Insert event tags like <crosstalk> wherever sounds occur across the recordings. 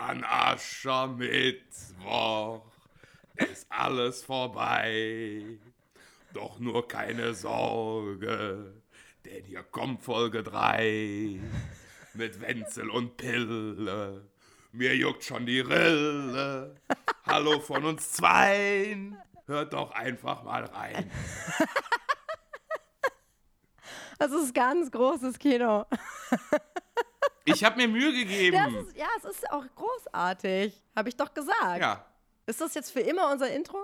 An Aschermittwoch ist alles vorbei. Doch nur keine Sorge, denn hier kommt Folge 3 mit Wenzel und Pille. Mir juckt schon die Rille. Hallo von uns zweien. Hört doch einfach mal rein. <laughs> Das ist ganz großes Kino. <laughs> Ich habe mir Mühe gegeben. Ist, ja, es ist auch großartig. Habe ich doch gesagt. Ja, Ist das jetzt für immer unser Intro?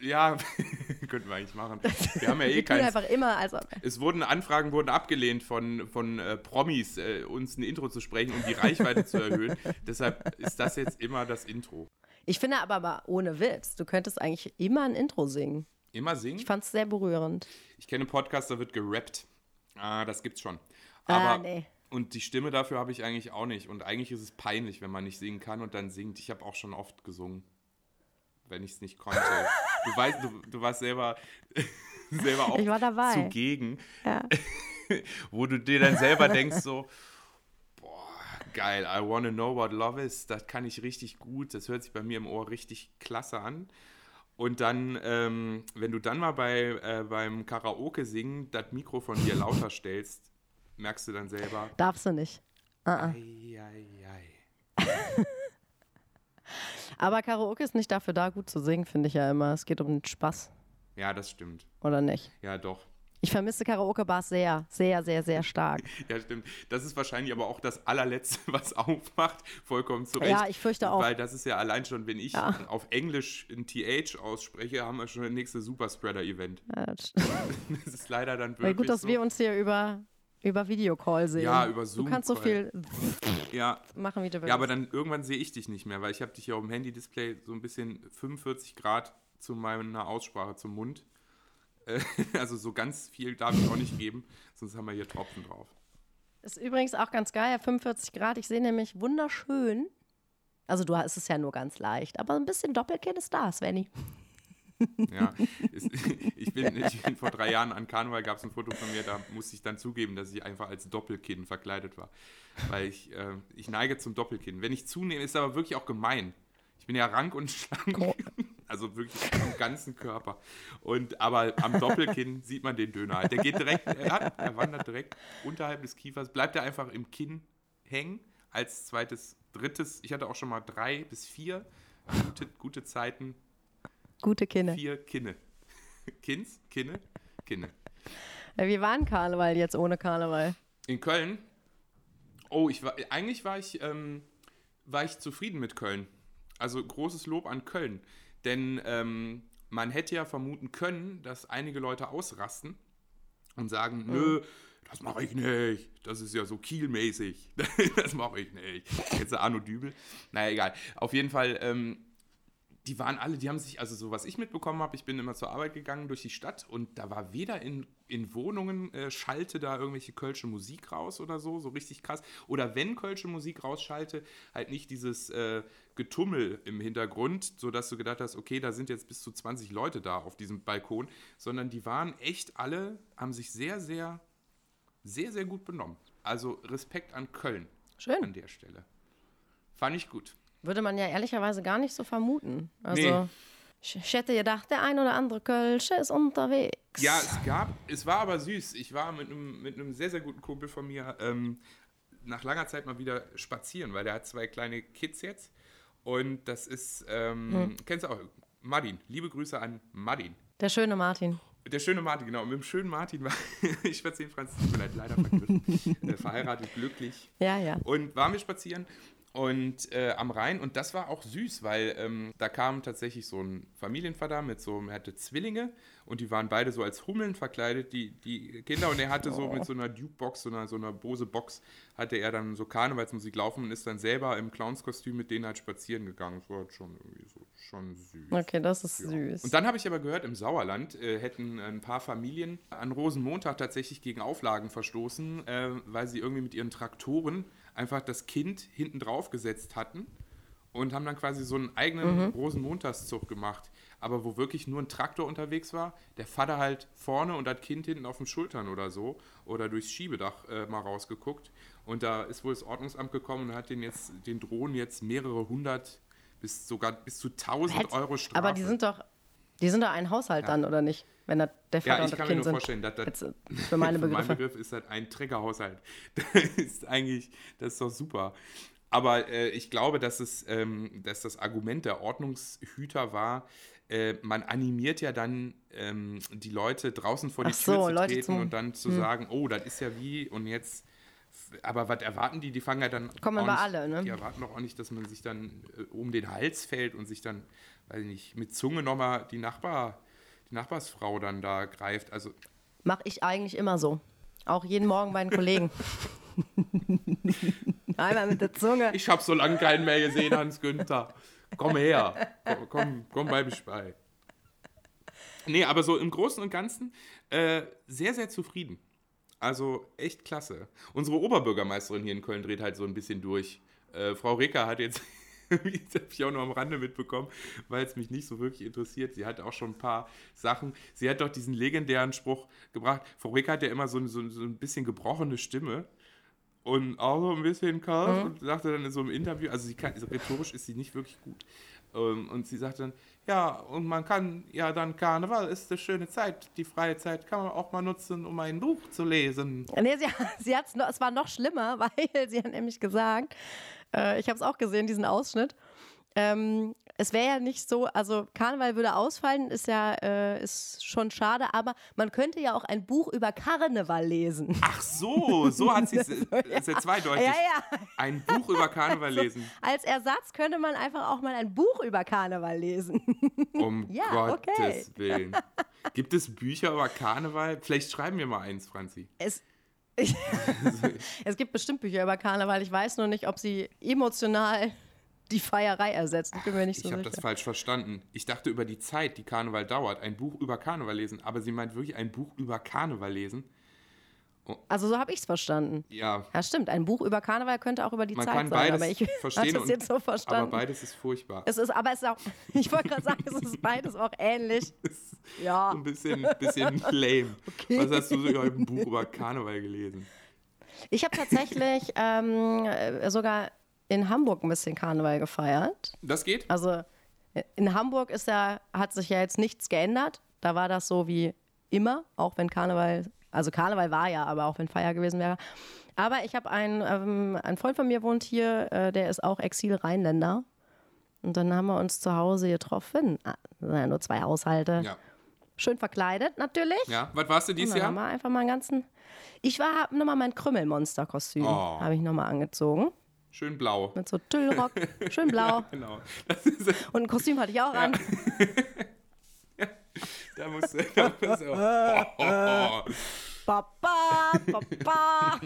ja, <laughs> könnten wir eigentlich machen. Wir haben ja <laughs> eh keins. einfach immer, also Es wurden Anfragen wurden abgelehnt von, von äh, Promis, äh, uns ein Intro zu sprechen, um die Reichweite zu erhöhen. <laughs> Deshalb ist das jetzt immer das Intro. Ich finde aber, aber ohne Witz, du könntest eigentlich immer ein Intro singen. Immer singen. Ich fand es sehr berührend. Ich kenne einen Podcast, da wird gerappt. Ah, das gibt's schon. Ah, Aber nee. Und die Stimme dafür habe ich eigentlich auch nicht. Und eigentlich ist es peinlich, wenn man nicht singen kann und dann singt. Ich habe auch schon oft gesungen, wenn ich es nicht konnte. du weißt, du, du warst selber, <laughs> selber auch Ich war dabei. zugegen, Ja. <laughs> wo du dir dann selber denkst so, boah, geil, I wanna know what love is. Das kann ich richtig gut. Das hört sich bei mir im Ohr richtig klasse an. Und dann, ähm, wenn du dann mal bei, äh, beim Karaoke singen das Mikro von dir lauter stellst, merkst du dann selber, Darfst du nicht. Ei, ei, ei. Aber Karaoke ist nicht dafür da, gut zu singen, finde ich ja immer. Es geht um den Spaß, Ja, das stimmt. oder nicht? Ja, doch. Ich vermisse Karaoke-Bars sehr, sehr, sehr, sehr stark. <laughs> Ja, stimmt. Das ist wahrscheinlich aber auch das allerletzte, <laughs> was aufmacht. Vollkommen zu Recht. Ja, ich fürchte auch. Weil das ist ja allein schon, wenn ich Ja. auf Englisch ein TH ausspreche, haben wir schon das nächste Superspreader-Event. Ja, das. <laughs> Das ist leider dann wirklich Weil gut, dass so. wir uns hier über, über Videocall sehen. Ja, über Zoom Du kannst so viel ja, machen, wie du willst. ja, aber dann irgendwann sehe ich dich nicht mehr, weil ich habe dich ja auf dem Handy-Display so ein bisschen 45 Grad zu meiner Aussprache zum Mund. Äh, <laughs> Also so ganz viel darf ich auch nicht geben, sonst haben wir hier Tropfen drauf. Ist übrigens auch ganz geil, 45 Grad. Ich sehe nämlich wunderschön. Also du hast es ja nur ganz leicht, aber ein bisschen Doppelkinn ist da, Svenny. Ja, es, <laughs> ich, bin, ich bin vor drei Jahren an Karneval, gab es ein Foto von mir, da musste ich dann zugeben, dass ich einfach als Doppelkinn verkleidet war. Weil ich, äh, ich neige zum Doppelkinn. Wenn ich zunehme, ist aber wirklich auch gemein. Ich bin ja rank und schlank. <laughs> Also wirklich am ganzen Körper. Und, aber am Doppelkinn sieht man den Döner halt. Der geht direkt, er, hat, er wandert direkt unterhalb des Kiefers, bleibt er einfach im Kinn hängen als zweites, drittes. Ich hatte auch schon mal drei bis vier gute, gute Zeiten Gute Kinne. vier Kinne. <laughs> Kinns, Kinne, Kinne. Ja, Wie war ein Karneval jetzt ohne Karneval? In Köln. Oh, ich war, eigentlich war ich, ähm, war ich zufrieden mit Köln. Also großes Lob an Köln. Denn ähm, man hätte ja vermuten können, dass einige Leute ausrasten und sagen, nö, das mache ich nicht. Das ist ja so kielmäßig. <laughs> das mache ich nicht. Jetzt der Arno Dübel. Naja, egal. Auf jeden Fall, ähm, die waren alle, die haben sich, also so was ich mitbekommen habe, ich bin immer zur Arbeit gegangen durch die Stadt und da war weder in, in Wohnungen äh, schalte da irgendwelche kölsche Musik raus oder so, so richtig krass. Oder wenn kölsche Musik rausschalte, halt nicht dieses äh, Getummel im Hintergrund, sodass du gedacht hast, okay, da sind jetzt bis zu 20 Leute da auf diesem Balkon, sondern die waren echt alle, haben sich sehr, sehr, sehr, sehr gut benommen. Also Respekt an Köln Schön. an der Stelle. Fand ich gut. Würde man ja ehrlicherweise gar nicht so vermuten. Also, Nee. ich, hätte gedacht, der ein oder andere Kölsche ist unterwegs. Ja, es gab, es war aber süß. Ich war mit einem, mit einem sehr, sehr guten Kumpel von mir ähm, nach langer Zeit mal wieder spazieren, weil der hat zwei kleine Kids jetzt. Und das ist, ähm, kennst du auch, Martin. Liebe Grüße an Martin. Der schöne Martin. Der schöne Martin, genau. Und mit dem schönen Martin war <laughs> ich spazieren, Franz, tut mir leid, leider vergriffen. äh, <laughs> verheiratet, glücklich. Ja, ja. Und waren wir spazieren und äh, am Rhein und das war auch süß, weil ähm, da kam tatsächlich so ein Familienvater mit so, er hatte Zwillinge und die waren beide so als Hummeln verkleidet, die, die Kinder und er hatte so mit so einer Dukebox, so einer, so einer Bose Box, hatte er dann so Karnevalsmusik laufen und ist dann selber im Clownskostüm mit denen halt spazieren gegangen. Das war halt schon irgendwie so, schon süß. Okay, das ist Ja. süß. Und dann habe ich aber gehört, im Sauerland äh, hätten ein paar Familien an Rosenmontag tatsächlich gegen Auflagen verstoßen, äh, weil sie irgendwie mit ihren Traktoren einfach das Kind hinten drauf gesetzt hatten und haben dann quasi so einen eigenen großen Montagszug gemacht. Aber wo wirklich nur ein Traktor unterwegs war, der Vater halt vorne und das Kind hinten auf den Schultern oder so oder durchs Schiebedach äh, mal rausgeguckt. Und da ist wohl das Ordnungsamt gekommen und hat den jetzt den Drohnen jetzt mehrere hundert bis sogar bis zu 1000 Hätt- Euro Strafe. Aber die sind doch, die sind doch ein Haushalt dann, oder nicht? Wenn da der Vater ja, ich und das kann mir nur sind. vorstellen, dass das Jetzt, äh, für meine <laughs> Begriffe. Begriff ist das ein Trägerhaushalt. <laughs> Das ist eigentlich, das ist doch super. Aber äh, ich glaube, dass, es, ähm, dass das Argument der Ordnungshüter war, äh, man animiert ja dann ähm, die Leute draußen vor die Ach so, Tür zu Leute treten zum- und dann zu sagen, oh, das ist ja wie und jetzt. Aber was erwarten die? Die fangen ja dann. Kommen auch aber nicht, alle, ne? Die erwarten doch auch nicht, dass man sich dann äh, um den Hals fällt und sich dann, weiß ich nicht, mit Zunge nochmal die Nachbar, Nachbarsfrau dann da greift. Also Mache ich eigentlich immer so. Auch jeden Morgen bei den Kollegen. <laughs> Einmal mit der Zunge. Ich habe so lange keinen mehr gesehen, Hans Günther. Komm her. Komm, komm, komm bei mich bei. Nee, aber so im Großen und Ganzen äh, sehr, sehr zufrieden. Also echt klasse. Unsere Oberbürgermeisterin hier in Köln dreht halt so ein bisschen durch. Äh, Frau Recker hat jetzt, <laughs> das habe ich auch nur am Rande mitbekommen, weil es mich nicht so wirklich interessiert. Sie hat auch schon ein paar Sachen. Sie hat doch diesen legendären Spruch gebracht. Frau Recker hat ja immer so, so, so ein bisschen gebrochene Stimme und auch so ein bisschen Chaos und sagte dann in so einem Interview, also sie kann, also rhetorisch ist sie nicht wirklich gut. Ähm, und sie sagte dann, ja, und man kann ja dann Karneval ist eine schöne Zeit. Die freie Zeit kann man auch mal nutzen, um ein Buch zu lesen. Nee, sie, <laughs> sie hat's noch, es war noch schlimmer, <laughs> weil sie hat nämlich gesagt, äh, ich habe es auch gesehen, diesen Ausschnitt. Ähm, es wäre ja nicht so, also Karneval würde ausfallen, ist ja äh, ist schon schade, aber man könnte ja auch ein Buch über Karneval lesen. Ach so, so hat sie <laughs> es. Das ist ja zweideutig. Ja, ja. Ein Buch über Karneval <laughs> lesen. Als Ersatz könnte man einfach auch mal ein Buch über Karneval lesen. <laughs> Um Ja, Gottes okay. Willen. Gibt es Bücher über Karneval? Vielleicht schreiben wir mal eins, Franzi. Es, <laughs> es gibt bestimmt Bücher über Karneval. Ich weiß nur nicht, ob sie emotional die Feierei ersetzen. Ich bin mir nicht so Ich habe sicher. das falsch verstanden. Ich dachte über die Zeit, die Karneval dauert, ein Buch über Karneval lesen. Aber sie meint wirklich ein Buch über Karneval lesen. Also so habe ich es verstanden. Ja, Ja, stimmt. Ein Buch über Karneval könnte auch über die man Zeit kann sein, beides <laughs> aber ich verstehen. habe das jetzt so aber verstanden. beides ist furchtbar. es ist, aber es ist auch, <laughs> ich wollte gerade sagen, es ist beides auch ähnlich. <laughs> Ja. ein bisschen, bisschen lame. Was hast du so über ein Buch über Karneval gelesen? Ich habe tatsächlich ähm, äh, sogar in Hamburg ein bisschen Karneval gefeiert. Das geht? Also in Hamburg ist ja, hat sich ja jetzt nichts geändert. Da war das so wie immer, auch wenn Karneval, also Karneval war ja, aber auch wenn Feier gewesen wäre. Aber ich habe einen, ähm, ein Freund von mir wohnt hier, äh, der ist auch Exil-Rheinländer. Und dann haben wir uns zu Hause getroffen. Ah, das sind ja nur zwei Haushalte. Ja. Schön verkleidet natürlich. Ja, was warst du dieses dann haben Jahr? wir einfach mal einen ganzen. Ich war, habe nochmal mein Krümmelmonster-Kostüm. Oh. Habe ich nochmal angezogen. Schön blau. Mit so Tüllrock. Schön blau. <laughs> Genau. Das ist, Und ein Kostüm hatte ich auch an. <laughs> <laughs> da musst du. Da musst du oh, oh, oh. Papa, Papa.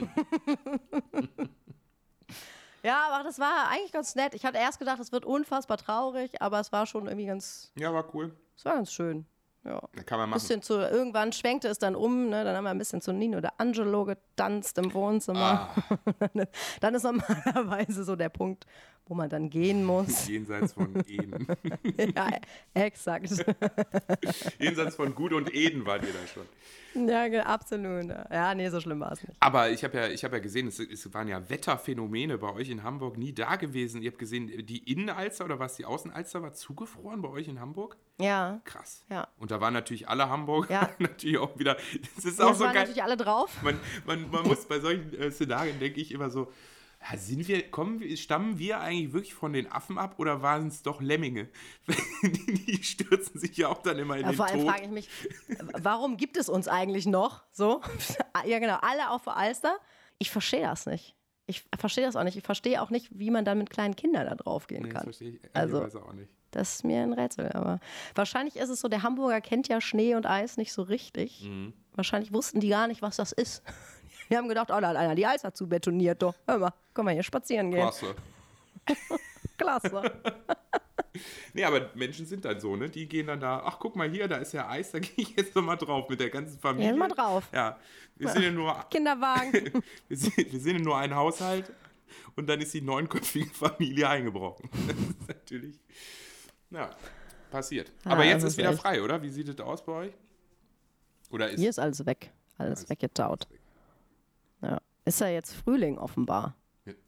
ja, aber das war eigentlich ganz nett. Ich hatte erst gedacht, es wird unfassbar traurig, aber es war schon irgendwie ganz, Ja, war cool. es war ganz schön. Ja. Kann man machen. Bisschen zu, irgendwann schwenkte es dann um, ne? dann haben wir ein bisschen zu Nino oder Angelo getanzt im Wohnzimmer. Ah, <laughs> Dann ist normalerweise so der Punkt, wo man dann gehen muss. <laughs> jenseits von Eden. <laughs> ja, exakt. <laughs> jenseits von Gut und Eden wart ihr da schon. ja, absolut. Ja, nee, so schlimm war es nicht. Aber ich habe ja, ich hab ja gesehen, es, es waren ja Wetterphänomene bei euch in Hamburg nie da gewesen. Ihr habt gesehen, die Innenalster oder was, die Außenalster war zugefroren bei euch in Hamburg? Ja, Krass. ja. Und da waren natürlich alle Hamburger Ja. natürlich auch wieder. Das ist auch Das so waren geil. natürlich alle drauf. Man, man, man muss bei solchen äh, Szenarien, denke ich, immer so, ja, sind wir, kommen wir, stammen wir eigentlich wirklich von den Affen ab oder waren es doch Lemminge? <laughs> die, stürzen sich ja auch dann immer in Ja, den vor allem frage ich mich, warum gibt es uns eigentlich noch so? <laughs> ja, genau, alle auf der Alster. Ich verstehe das nicht. Ich verstehe das auch nicht. Ich verstehe auch nicht, wie man dann mit kleinen Kindern da drauf gehen Nee, das kann. verstehe ich Also- ehrlicherweise auch nicht. Das ist mir ein Rätsel. Aber wahrscheinlich ist es so, der Hamburger kennt ja Schnee und Eis nicht so richtig. Mhm. Wahrscheinlich wussten die gar nicht, was das ist. <laughs> Die haben gedacht, oh, da hat einer die Alster zu betoniert. Doch. Hör mal, komm mal hier spazieren gehen. Klasse. <laughs> Klasse. <laughs> Nee, aber Menschen sind dann so, ne? Die gehen dann da, ach guck mal hier, da ist ja Eis, da <laughs> gehe ich jetzt nochmal drauf mit der ganzen Familie. Gehen wir drauf. Ja, wir sind ja nur, Kinderwagen. wir sind, wir sind ja nur ein Haushalt und dann ist die neunköpfige Familie eingebrochen. natürlich. Ja, passiert. Ja, Aber jetzt das ist ist wieder echt- frei, oder? Wie sieht es aus bei euch? Oder ist Hier ist alles weg. Alles Alles weggetaut. Ja. Ist ja jetzt Frühling offenbar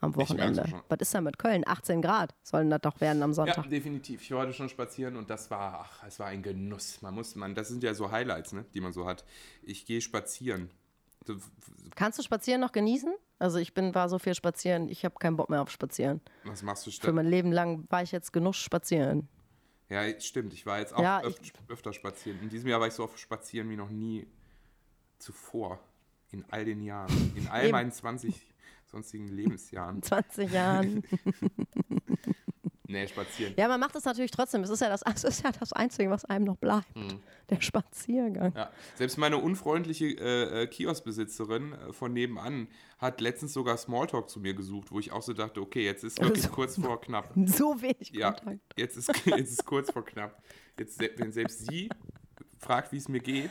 am Wochenende. Was ist da mit Köln? 18 Grad sollen das doch werden am Ja, Sonntag. definitiv. Ich war heute schon spazieren und das war, ach, es war ein Genuss. Man muss, man, das sind ja so Highlights, ne, die man so hat. Ich gehe spazieren. Kannst du Spazieren noch genießen? Also ich bin war so viel spazieren, ich habe keinen Bock mehr auf Spazieren. Was machst du Für statt? mein Leben lang war ich jetzt genug spazieren. Ja, stimmt. Ich war jetzt auch Ja, öf öfter spazieren. In diesem Jahr war ich so oft spazieren wie noch nie zuvor. In all den Jahren. In all Eben. meinen 20 sonstigen Lebensjahren. <laughs> 20 Jahren. Nee, spazieren. ja, man macht es natürlich trotzdem. Es ist ja das, es ist ja das Einzige, was einem noch bleibt. Mhm. Der Spaziergang. Ja, selbst meine unfreundliche äh, äh, Kioskbesitzerin äh, von nebenan hat letztens sogar Smalltalk zu mir gesucht, wo ich auch so dachte, okay, jetzt ist wirklich So. kurz vor knapp. <laughs> So wenig Ja, Kontakt. jetzt ist, <laughs> jetzt ist kurz vor knapp. Jetzt, wenn selbst sie fragt, wie es mir geht,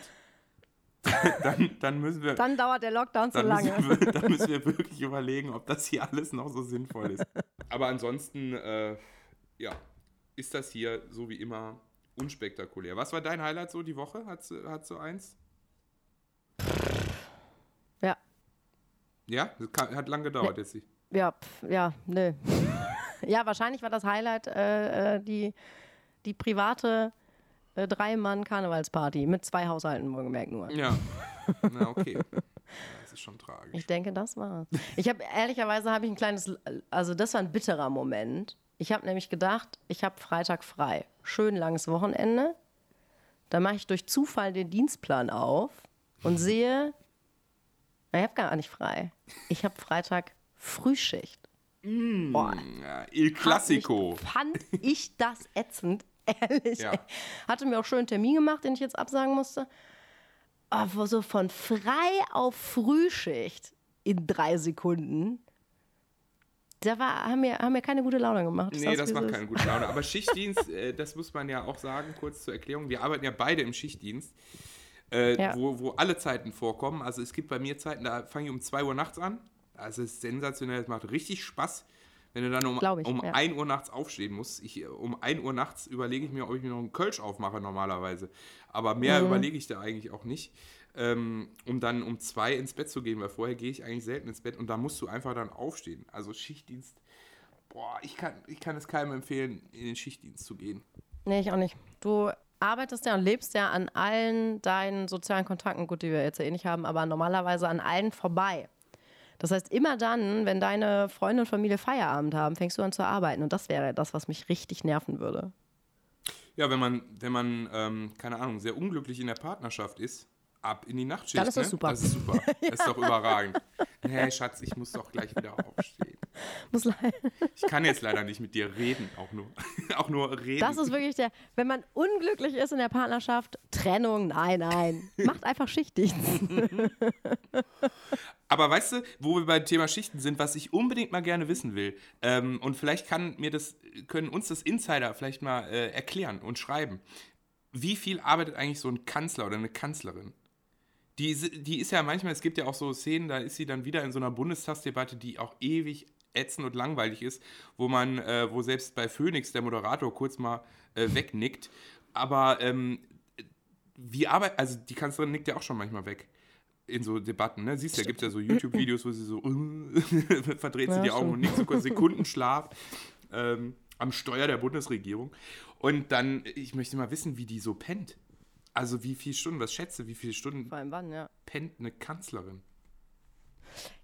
<laughs> dann, dann müssen wir. Dann dauert der Lockdown zu Dann lange. wir, dann müssen wir wirklich überlegen, ob das hier alles noch so sinnvoll ist. Aber ansonsten, äh, ja, ist das hier so wie immer unspektakulär. Was war dein Highlight so die Woche? Hat hat so eins? Ja, Ja, das kann, hat lang gedauert jetzt. die- ja, pf, ja, nö. <laughs> ja, wahrscheinlich war das Highlight äh, äh, die, die private äh, Drei-Mann-Karnevalsparty mit zwei Haushalten, wohlgemerkt nur. Ja. Na, okay. Das ist schon tragisch. Ich denke, das war's. Ich habe ehrlicherweise habe ich ein kleines, also das war ein bitterer Moment. Ich habe nämlich gedacht, ich habe Freitag frei, schön langes Wochenende. Da mache ich durch Zufall den Dienstplan auf und <laughs> sehe, ich habe gar nicht frei. Ich habe Freitag Frühschicht. Boah, Ja, Il Classico. Fand ich, fand ich das ätzend, ehrlich. Ja. Hatte mir auch schon einen Termin gemacht, den ich jetzt absagen musste. Aber so von frei auf Frühschicht in drei Sekunden, da war, haben, mir, haben mir keine gute Laune gemacht. Nee, sag's, das macht es keine gute Laune. Aber Schichtdienst, äh, das muss man ja auch sagen, kurz zur Erklärung. Wir arbeiten ja beide im Schichtdienst, äh, Ja. wo, wo alle Zeiten vorkommen. Also es gibt bei mir Zeiten, da fange ich um 2 Uhr nachts an. Das ist sensationell, das macht richtig Spaß. Wenn du dann um, ich, um ja. 1 Uhr nachts aufstehen musst. Ich, um 1 Uhr nachts überlege ich mir, ob ich mir noch einen Kölsch aufmache normalerweise. Aber mehr Mhm. überlege ich da eigentlich auch nicht. Ähm, um dann um 2 ins Bett zu gehen, weil vorher gehe ich eigentlich selten ins Bett und da musst du einfach dann aufstehen. Also Schichtdienst, boah, ich kann, ich kann es keinem empfehlen, in den Schichtdienst zu gehen. Nee, ich auch nicht. Du arbeitest ja und lebst ja an allen deinen sozialen Kontakten, gut, die wir jetzt ja eh nicht haben, aber normalerweise an allen vorbei. Das heißt, immer dann, wenn deine Freunde und Familie Feierabend haben, fängst du an zu arbeiten. Und das wäre das, was mich richtig nerven würde. Ja, wenn man, wenn man, ähm, keine Ahnung, sehr unglücklich in der Partnerschaft ist, ab in die Nachtschicht. Dann ist das ne? super. Das ist super. <laughs> Das ist doch überragend. Nee, Schatz, ich muss doch gleich wieder aufstehen. <laughs> Muss leider- Ich kann jetzt leider nicht mit dir reden, auch nur. <laughs> auch nur reden. Das ist wirklich der, wenn man unglücklich ist in der Partnerschaft, Trennung, nein, nein. Macht einfach Schichtdienst. Aber weißt du, wo wir beim Thema Schichten sind, was ich unbedingt mal gerne wissen will, ähm, und vielleicht kann mir das, können uns das Insider vielleicht mal äh, erklären und schreiben. Wie viel arbeitet eigentlich so ein Kanzler oder eine Kanzlerin? Die, die ist ja manchmal, es gibt ja auch so Szenen, da ist sie dann wieder in so einer Bundestagsdebatte, die auch ewig ätzend und langweilig ist, wo man, äh, wo selbst bei Phoenix der Moderator kurz mal äh, wegnickt. Aber ähm, wie arbeitet, also die Kanzlerin nickt ja auch schon manchmal weg in so Debatten, ne? Siehst du, da gibt es ja so YouTube-Videos, wo sie so <laughs> verdreht sie Ja, die Augen und nickt so kurz Sekundenschlaf ähm, am Steuer der Bundesregierung. Und dann, ich möchte mal wissen, wie die so pennt. Also wie viele Stunden, was schätze, wie viele Stunden Vor allem wann, ja. pennt eine Kanzlerin?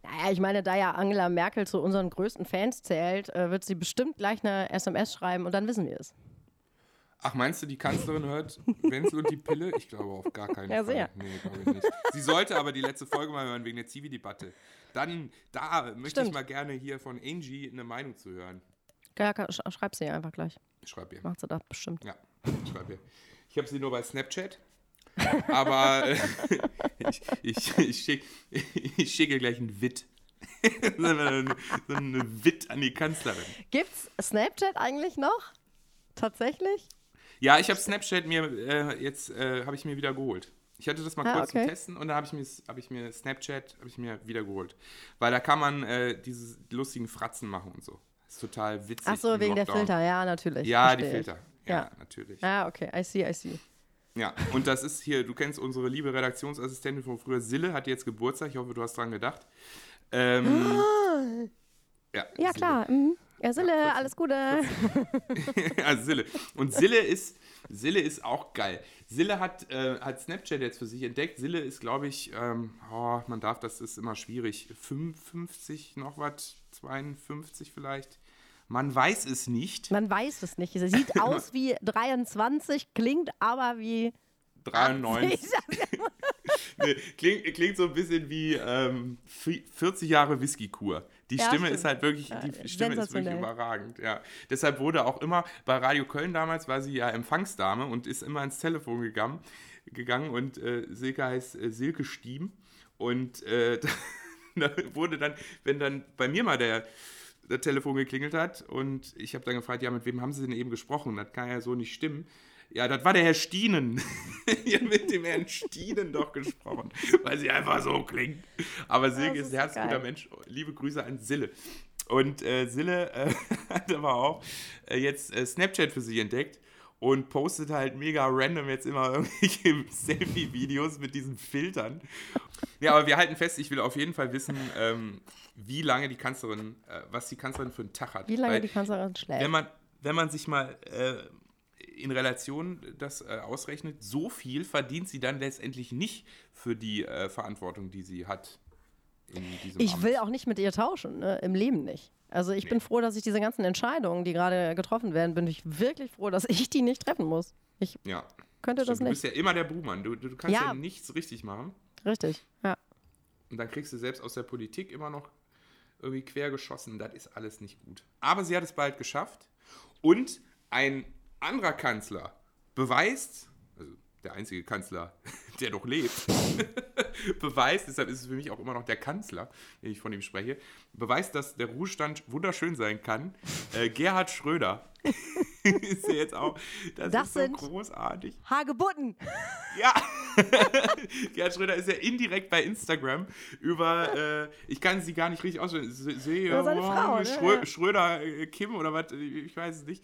Naja, ich meine, da ja Angela Merkel zu unseren größten Fans zählt, äh, wird sie bestimmt gleich eine SMS schreiben und dann wissen wir es. Ach, meinst du, die Kanzlerin hört Wenzel und die Pille? Ich glaube auf gar keinen Ja, Fall. sehr. Nee, glaube ich nicht. Sie sollte aber die letzte Folge mal hören wegen der Zivi-Debatte. Dann, da möchte ich Stimmt. mal gerne hier von Angie eine Meinung zu hören. Ja, schreib sie einfach gleich. Ich schreibe ihr. Macht sie das bestimmt. Ja, ich schreibe ihr. Ich habe sie nur bei Snapchat. Aber äh, <laughs> ich, ich, ich schicke ich schick ihr gleich ein Wit. <laughs> so eine so eine Wit an die Kanzlerin. Gibt's Snapchat eigentlich noch? Tatsächlich? Ja, ich habe Snapchat mir äh, jetzt äh, habe ich mir wieder geholt. Ich hatte das mal Ah, kurz zum okay. Testen und da habe ich, mir- hab ich mir Snapchat habe ich mir wieder geholt. Weil da kann man äh, diese lustigen Fratzen machen und so. Das ist total witzig. Ach so, wegen der Lockdown. Filter, ja, natürlich. Ja, verstehe die. Filter. Ja, Ja. natürlich. Ah, okay, I see, I see. Ja, und das ist hier, du kennst unsere liebe Redaktionsassistentin von früher, Sille, hat jetzt Geburtstag. Ich hoffe, du hast dran gedacht. Ähm, ja, Ah. Ja, Sille. klar. Mhm. Ja, Sille, Ja, alles Gute. <laughs> ja, Sille. Und Sille ist, Sille ist auch geil. Sille hat, äh, hat Snapchat jetzt für sich entdeckt. Sille ist, glaube ich, ähm, oh, man darf, das ist immer schwierig, 55 noch was, 52 vielleicht. Man weiß es nicht. Man weiß es nicht. Sie sieht <laughs> aus wie 23, klingt aber wie 93. 80. <laughs> Nee, klingt, klingt so ein bisschen wie ähm, 40 Jahre Whisky-Kur. Die Ja, Stimme stimmt. ist halt wirklich, Ja, die Stimme ist wirklich überragend. Ja. Deshalb wurde auch immer, bei Radio Köln damals war sie ja Empfangsdame und ist immer ans Telefon gegangen, gegangen und äh, Silke heißt äh, Silke Stiem. Und äh, <laughs> da wurde dann, wenn dann bei mir mal der, das Telefon geklingelt hat und ich habe dann gefragt, ja, mit wem haben Sie denn eben gesprochen? Das kann ja so nicht stimmen. Ja, das war der Herr Stienen. <laughs> ja, mit dem Herrn Stienen doch gesprochen, weil sie einfach so klingt. Aber Silke ist ein herzguter. Mensch. Liebe Grüße an Sille. Und äh, Sille äh, <laughs> hat aber auch äh, jetzt äh, Snapchat für sich entdeckt und postet halt mega random jetzt immer <laughs> irgendwelche Selfie-Videos mit diesen Filtern. Ja, aber wir halten fest, ich will auf jeden Fall wissen, ähm, wie lange die Kanzlerin, äh, was die Kanzlerin für einen Tag hat. Wie lange Weil, die Kanzlerin schläft. wenn man, wenn man sich mal äh, in Relation das äh, ausrechnet, so viel verdient sie dann letztendlich nicht für die äh, Verantwortung, die sie hat Ich Amt. will auch nicht mit ihr tauschen, ne? im Leben nicht. Also ich bin froh, dass ich diese ganzen Entscheidungen, die gerade getroffen werden, bin ich wirklich froh, dass ich die nicht treffen muss. Ich Ja. könnte das Stimmt, du bist nicht. ja immer der Buhmann. Du, du, du kannst ja. Ja. nichts richtig machen. Richtig, ja. Und dann kriegst du selbst aus der Politik immer noch irgendwie quergeschossen. Das ist alles nicht gut. Aber sie hat es bald geschafft. Und ein anderer Kanzler beweist, also der einzige Kanzler, <laughs> der noch lebt, <laughs> beweist, deshalb ist es für mich auch immer noch der Kanzler, wenn ich von ihm spreche, beweist, dass der Ruhestand wunderschön sein kann. Äh, Gerhard Schröder <laughs> ist ja jetzt auch, das, Das ist so sind- großartig. Hagebutten. Ja, Gerhard Schröder ist ja indirekt bei Instagram über, äh, ich kann sie gar nicht richtig aussprechen, Se- Se- Über seine Frau, ne? Schrö. Schröder äh, Kim oder was, ich weiß es nicht,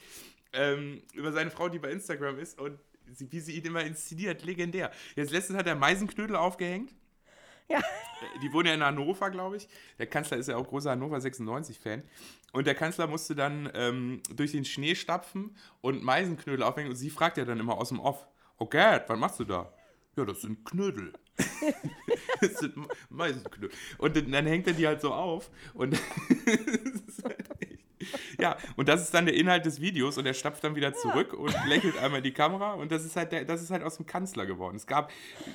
ähm, über seine Frau, die bei Instagram ist und sie, wie sie ihn immer inszeniert, legendär. Jetzt letztens hat er Meisenknödel aufgehängt. Ja. Äh, Die wohnen ja in Hannover, glaube ich. Der Kanzler ist ja auch großer Hannover 96-Fan. Und der Kanzler musste dann ähm, durch den Schnee stapfen und Meisenknödel aufhängen. Und sie fragt ja dann immer aus dem Off: Oh Gerd, was machst du da? Ja, das sind Knödel. <laughs> das sind Me- Meisenknödel. Und dann, dann hängt er die halt so auf. Und <laughs> das ist halt ja, und das ist dann der Inhalt des Videos und er stapft dann wieder zurück und lächelt einmal in die Kamera und das ist halt der, das ist halt aus dem Kanzler geworden. Es gab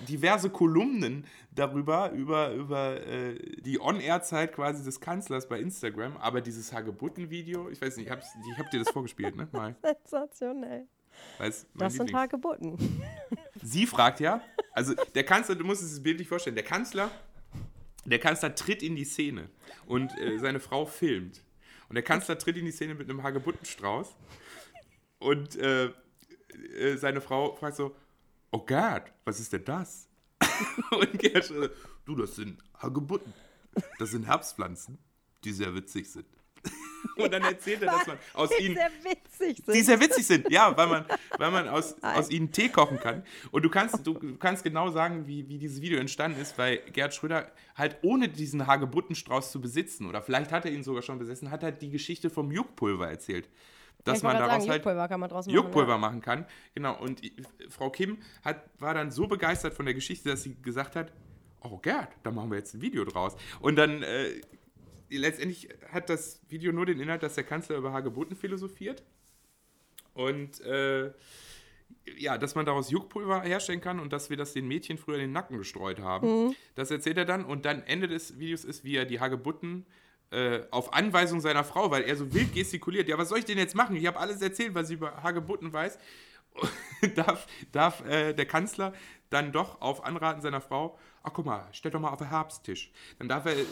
diverse Kolumnen darüber, über, über äh, die On-Air-Zeit quasi des Kanzlers bei Instagram, aber dieses Hagebutten-Video, ich weiß nicht, ich hab, ich hab dir das vorgespielt, ne? Mal. <laughs> Sensationell. Weiß, Das sind Lieblings- Hagebutten. <laughs> Sie fragt ja, also der Kanzler, du musst es dir bildlich vorstellen, der Kanzler, der Kanzler tritt in die Szene und äh, seine Frau filmt. Und der Kanzler tritt in die Szene mit einem Hagebuttenstrauß und äh, äh, seine Frau fragt so, oh Gerd, was ist denn das? <laughs> und Gerd so, du, das sind Hagebutten. Das sind Herbstpflanzen, die sehr witzig sind. <laughs> und dann erzählt er, dass man aus Die ihnen sehr witzig sind. die sehr witzig sind, ja, weil man, weil man aus, aus ihnen Tee kochen kann. Und du kannst, du, kannst genau sagen, wie, wie dieses Video entstanden ist, weil Gerd Schröder halt ohne diesen Hagebuttenstrauß zu besitzen, oder vielleicht hat er ihn sogar schon besessen, hat halt die Geschichte vom Juckpulver erzählt. Dass man daraus sagen, halt Juckpulver kann man draus machen. Juckpulver ja. machen kann. Genau, und Frau Kim hat, war dann so begeistert von der Geschichte, dass sie gesagt hat, oh Gerd, da machen wir jetzt ein Video draus. Und dann äh, letztendlich hat das Video nur den Inhalt, dass der Kanzler über Hagebutten philosophiert. Und äh, ja, dass man daraus Juckpulver herstellen kann und dass wir das den Mädchen früher in den Nacken gestreut haben. Das erzählt er dann. Und dann Ende des Videos ist, wie er die Hagebutten äh, auf Anweisung seiner Frau, weil er so wild gestikuliert. Ja, was soll ich denn jetzt machen? Ich habe alles erzählt, was ich über Hagebutten weiß. <laughs> darf darf äh, der Kanzler dann doch auf Anraten seiner Frau, ach guck mal, stell doch mal auf den Herbsttisch. Dann darf er äh,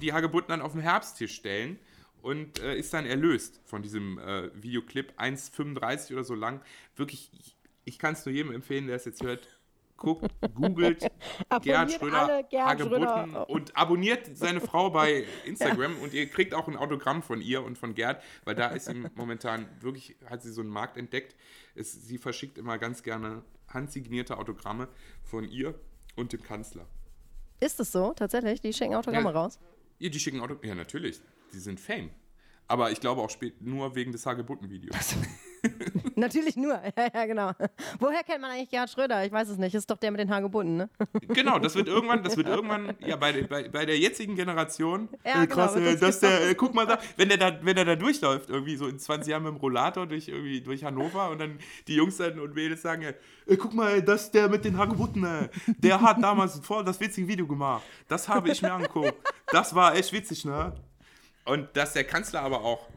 die Hagebutten dann auf den Herbsttisch stellen und äh, ist dann erlöst von diesem äh, Videoclip, 1,35 oder so lang. Wirklich, ich, ich kann es nur jedem empfehlen, der es jetzt hört, guckt, googelt <laughs> Gerhard Schröder, Gerhard Hagebutten Schröder. und abonniert seine Frau bei <laughs> Instagram und ihr kriegt auch ein Autogramm von ihr und von Gerd, weil da ist sie momentan wirklich, hat sie so einen Markt entdeckt. Es, sie verschickt immer ganz gerne handsignierte Autogramme von ihr und dem Kanzler. Ist es so, tatsächlich? Die schicken Autogramme Ja. raus? Ja, die schicken Autogramme. Ja, natürlich. Die sind Fame. Aber ich glaube auch spät nur wegen des Hagebutten-Videos. <laughs> Natürlich nur, <laughs> ja, ja, genau. Woher kennt man eigentlich Gerhard Schröder? Ich weiß es nicht. Ist doch der mit den Haargebunden, ne? <laughs> Genau, das wird irgendwann, das wird irgendwann, ja, bei, der- bei, bei der jetzigen Generation, Ja, äh, krass, genau, äh, wird dass das der, äh, guck mal da, wenn der da, wenn der da durchläuft, irgendwie so in 20 Jahren mit dem Rollator durch, irgendwie durch Hannover und dann die Jungs dann und Mädels sagen, äh, guck mal, das der mit den Hagebutten, äh, der hat damals voll das witzige Video gemacht. Das habe ich mir angeguckt. Das war echt witzig, ne? Und dass der Kanzler aber auch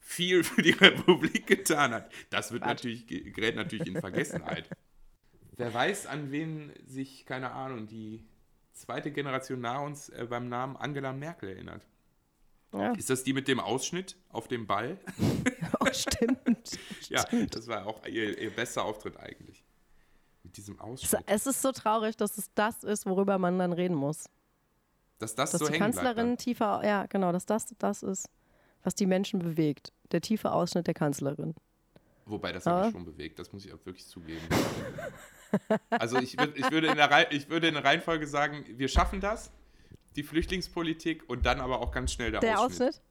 viel für die <laughs> Republik getan hat, das wird natürlich, gerät natürlich in Vergessenheit. <laughs> Wer weiß, an wen sich, keine Ahnung, die zweite Generation nach uns äh, beim Namen Angela Merkel erinnert. Ja. Ist das die mit dem Ausschnitt auf dem Ball? <laughs> Oh, stimmt. ja, das war auch ihr, ihr bester Auftritt eigentlich. Mit diesem Es- Ausschnitt. Es ist so traurig, dass es das ist, worüber man dann reden muss. Dass das Dass so die bleibt. Kanzlerin dann. tiefer, ja, genau, dass das das ist, was die Menschen bewegt. Der tiefe Ausschnitt der Kanzlerin. Wobei das Aber- mich schon bewegt, das muss ich auch wirklich zugeben. <laughs> also ich, würd, ich, würde in der ich würde in der Reihenfolge sagen, wir schaffen das, die Flüchtlingspolitik und dann aber auch ganz schnell der, Der Ausschnitt. Ausschnitt?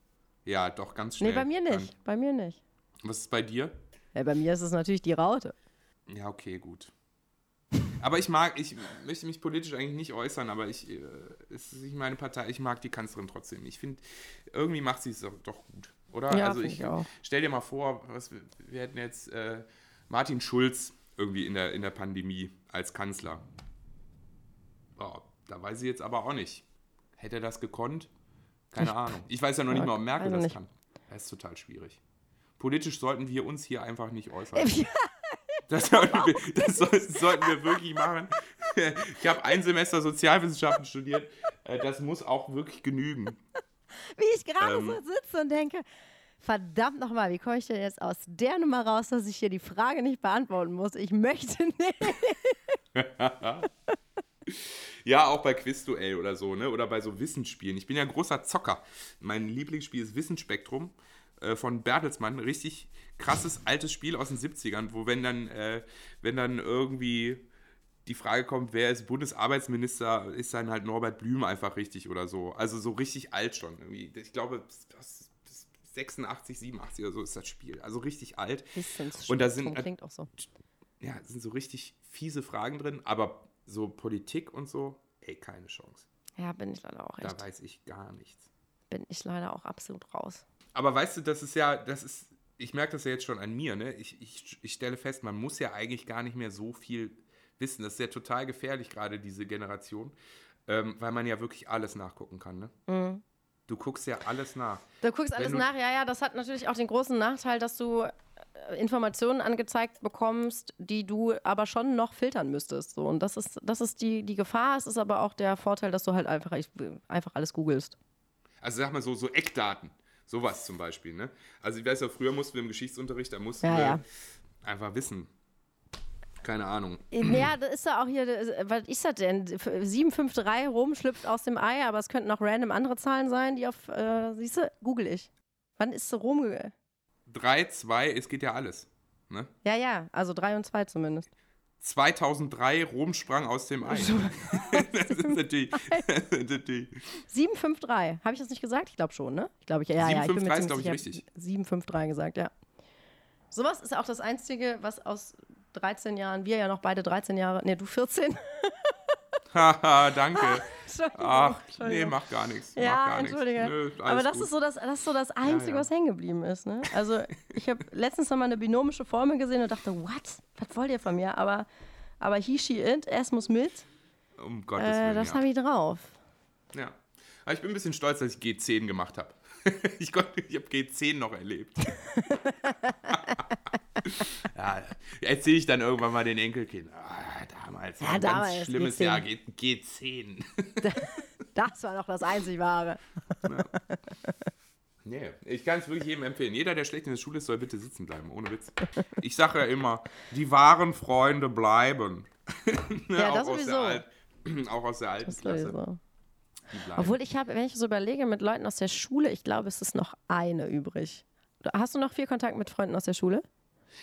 Ja, doch, ganz schnell. Nee, bei mir Dann, nicht. Bei mir nicht. was ist bei dir? Ja, bei mir ist es natürlich die Raute. Ja, okay, gut. Aber ich mag, ich möchte mich politisch eigentlich nicht äußern, aber ich, äh, es ist nicht meine Partei, ich mag die Kanzlerin trotzdem. Ich finde, irgendwie macht sie es doch, doch gut, oder? Ja, also ich, ich auch. stell dir mal vor, was, wir- wir hätten jetzt äh, Martin Schulz irgendwie in der, in der Pandemie als Kanzler. Ja, da weiß ich jetzt aber auch nicht. Hätte er das gekonnt? Keine Ahnung. Ich weiß ja noch nicht mal, ob Merkel also das nicht. kann. Das ist total schwierig. Politisch sollten wir uns hier einfach nicht äußern. <laughs> Das sollten wir, das soll, sollten wir wirklich machen. <laughs> Ich habe ein Semester Sozialwissenschaften studiert. Äh, Das muss auch wirklich genügen. Wie ich gerade Ähm. so sitze und denke, verdammt nochmal, wie komme ich denn jetzt aus der Nummer raus, dass ich hier die Frage nicht beantworten muss? Ich möchte nicht. <laughs> Ja, auch bei Quizduell oder so, ne? Oder bei so Wissensspielen. Ich bin ja ein großer Zocker. Mein Lieblingsspiel ist Wissensspektrum äh, von Bertelsmann. Richtig krasses altes Spiel aus den 70ern, wo wenn dann, äh, wenn dann irgendwie die Frage kommt, wer ist Bundesarbeitsminister, ist dann halt Norbert Blüm einfach richtig oder so. Also so richtig alt schon. Irgendwie. Ich glaube, das, das 86, 87 oder so ist das Spiel. Also richtig alt. Und da sind, klingt auch so. ja, sind so richtig fiese Fragen drin, aber so Politik und so, ey, keine Chance. Ja, bin ich leider auch Da echt. weiß ich gar nichts. Bin ich leider auch absolut raus. Aber weißt du, das ist ja, das ist, ich merke das ja jetzt schon an mir, ne? Ich, ich, ich stelle fest, man muss ja eigentlich gar nicht mehr so viel wissen. Das ist ja total gefährlich, gerade diese Generation, ähm, weil man ja wirklich alles nachgucken kann, ne? Mhm. Du guckst ja alles nach. Du guckst alles du- nach, ja, ja, das hat natürlich auch den großen Nachteil, dass du äh, Informationen angezeigt bekommst, die du aber schon noch filtern müsstest. So. Und das ist, das ist die, die Gefahr, es ist aber auch der Vorteil, dass du halt einfach, einfach alles googelst. Also sag mal so, so Eckdaten. Sowas zum Beispiel, ne? Also ich weiß ja, früher mussten wir im Geschichtsunterricht, da mussten Ja, wir ja. einfach wissen. Keine Ahnung. Ja, da ist ja auch hier, was ist das denn? 753 Rom schlüpft aus dem Ei, aber es könnten auch random andere Zahlen sein, die auf, äh, siehst du, google ich. Wann ist Rom? ge- 3, 2, es geht ja alles. Ne? Ja, ja, also 3 und 2 zumindest. 2003, Rom sprang aus dem Ei. <laughs> das ist natürlich, <laughs> das ist natürlich 753, habe ich das nicht gesagt? Ich glaube schon, ne? Ich glaube, ich, ja, ja, ich bin mir 753 ist, glaub ziemlich ich, sicher. 753 gesagt, ja. Sowas ist auch das Einzige, was aus 13 Jahren, wir ja noch beide 13 Jahre, ne, du 14. Haha, danke. <laughs> Ach, nee, mach gar nichts. Ja, gar entschuldige. Nö, Aber das gut. ist, so das, das ist so das Einzige, ja. was hängen geblieben ist. Ne? Also ich habe <laughs> letztens noch mal eine binomische Formel gesehen und dachte, what? Was wollt ihr von mir? Aber, aber he, she, it, es muss mit. Um Gottes Äh, Willen, das ja. habe ich drauf. ja. Aber ich bin ein bisschen stolz, dass ich G10 gemacht habe. <laughs> ich konnte- ich habe G10 noch erlebt. <laughs> ja, erzähle ich dann irgendwann mal den Enkelkindern. Ah, damals war Ja, ein damals, ganz schlimmes G10. Jahr, G G10. <laughs> Das war noch das einzig Wahre. Nee, ich kann es wirklich jedem empfehlen. Jeder, der schlecht in der Schule ist, soll bitte sitzen bleiben, ohne Witz. Ich sage ja immer, die wahren Freunde bleiben. Ja, auch das aus sowieso. Der Alt, auch aus der alten Das Klasse. sowieso. Obwohl ich habe, wenn ich so überlege, mit Leuten aus der Schule, ich glaube, es ist noch eine übrig. Hast du noch viel Kontakt mit Freunden aus der Schule?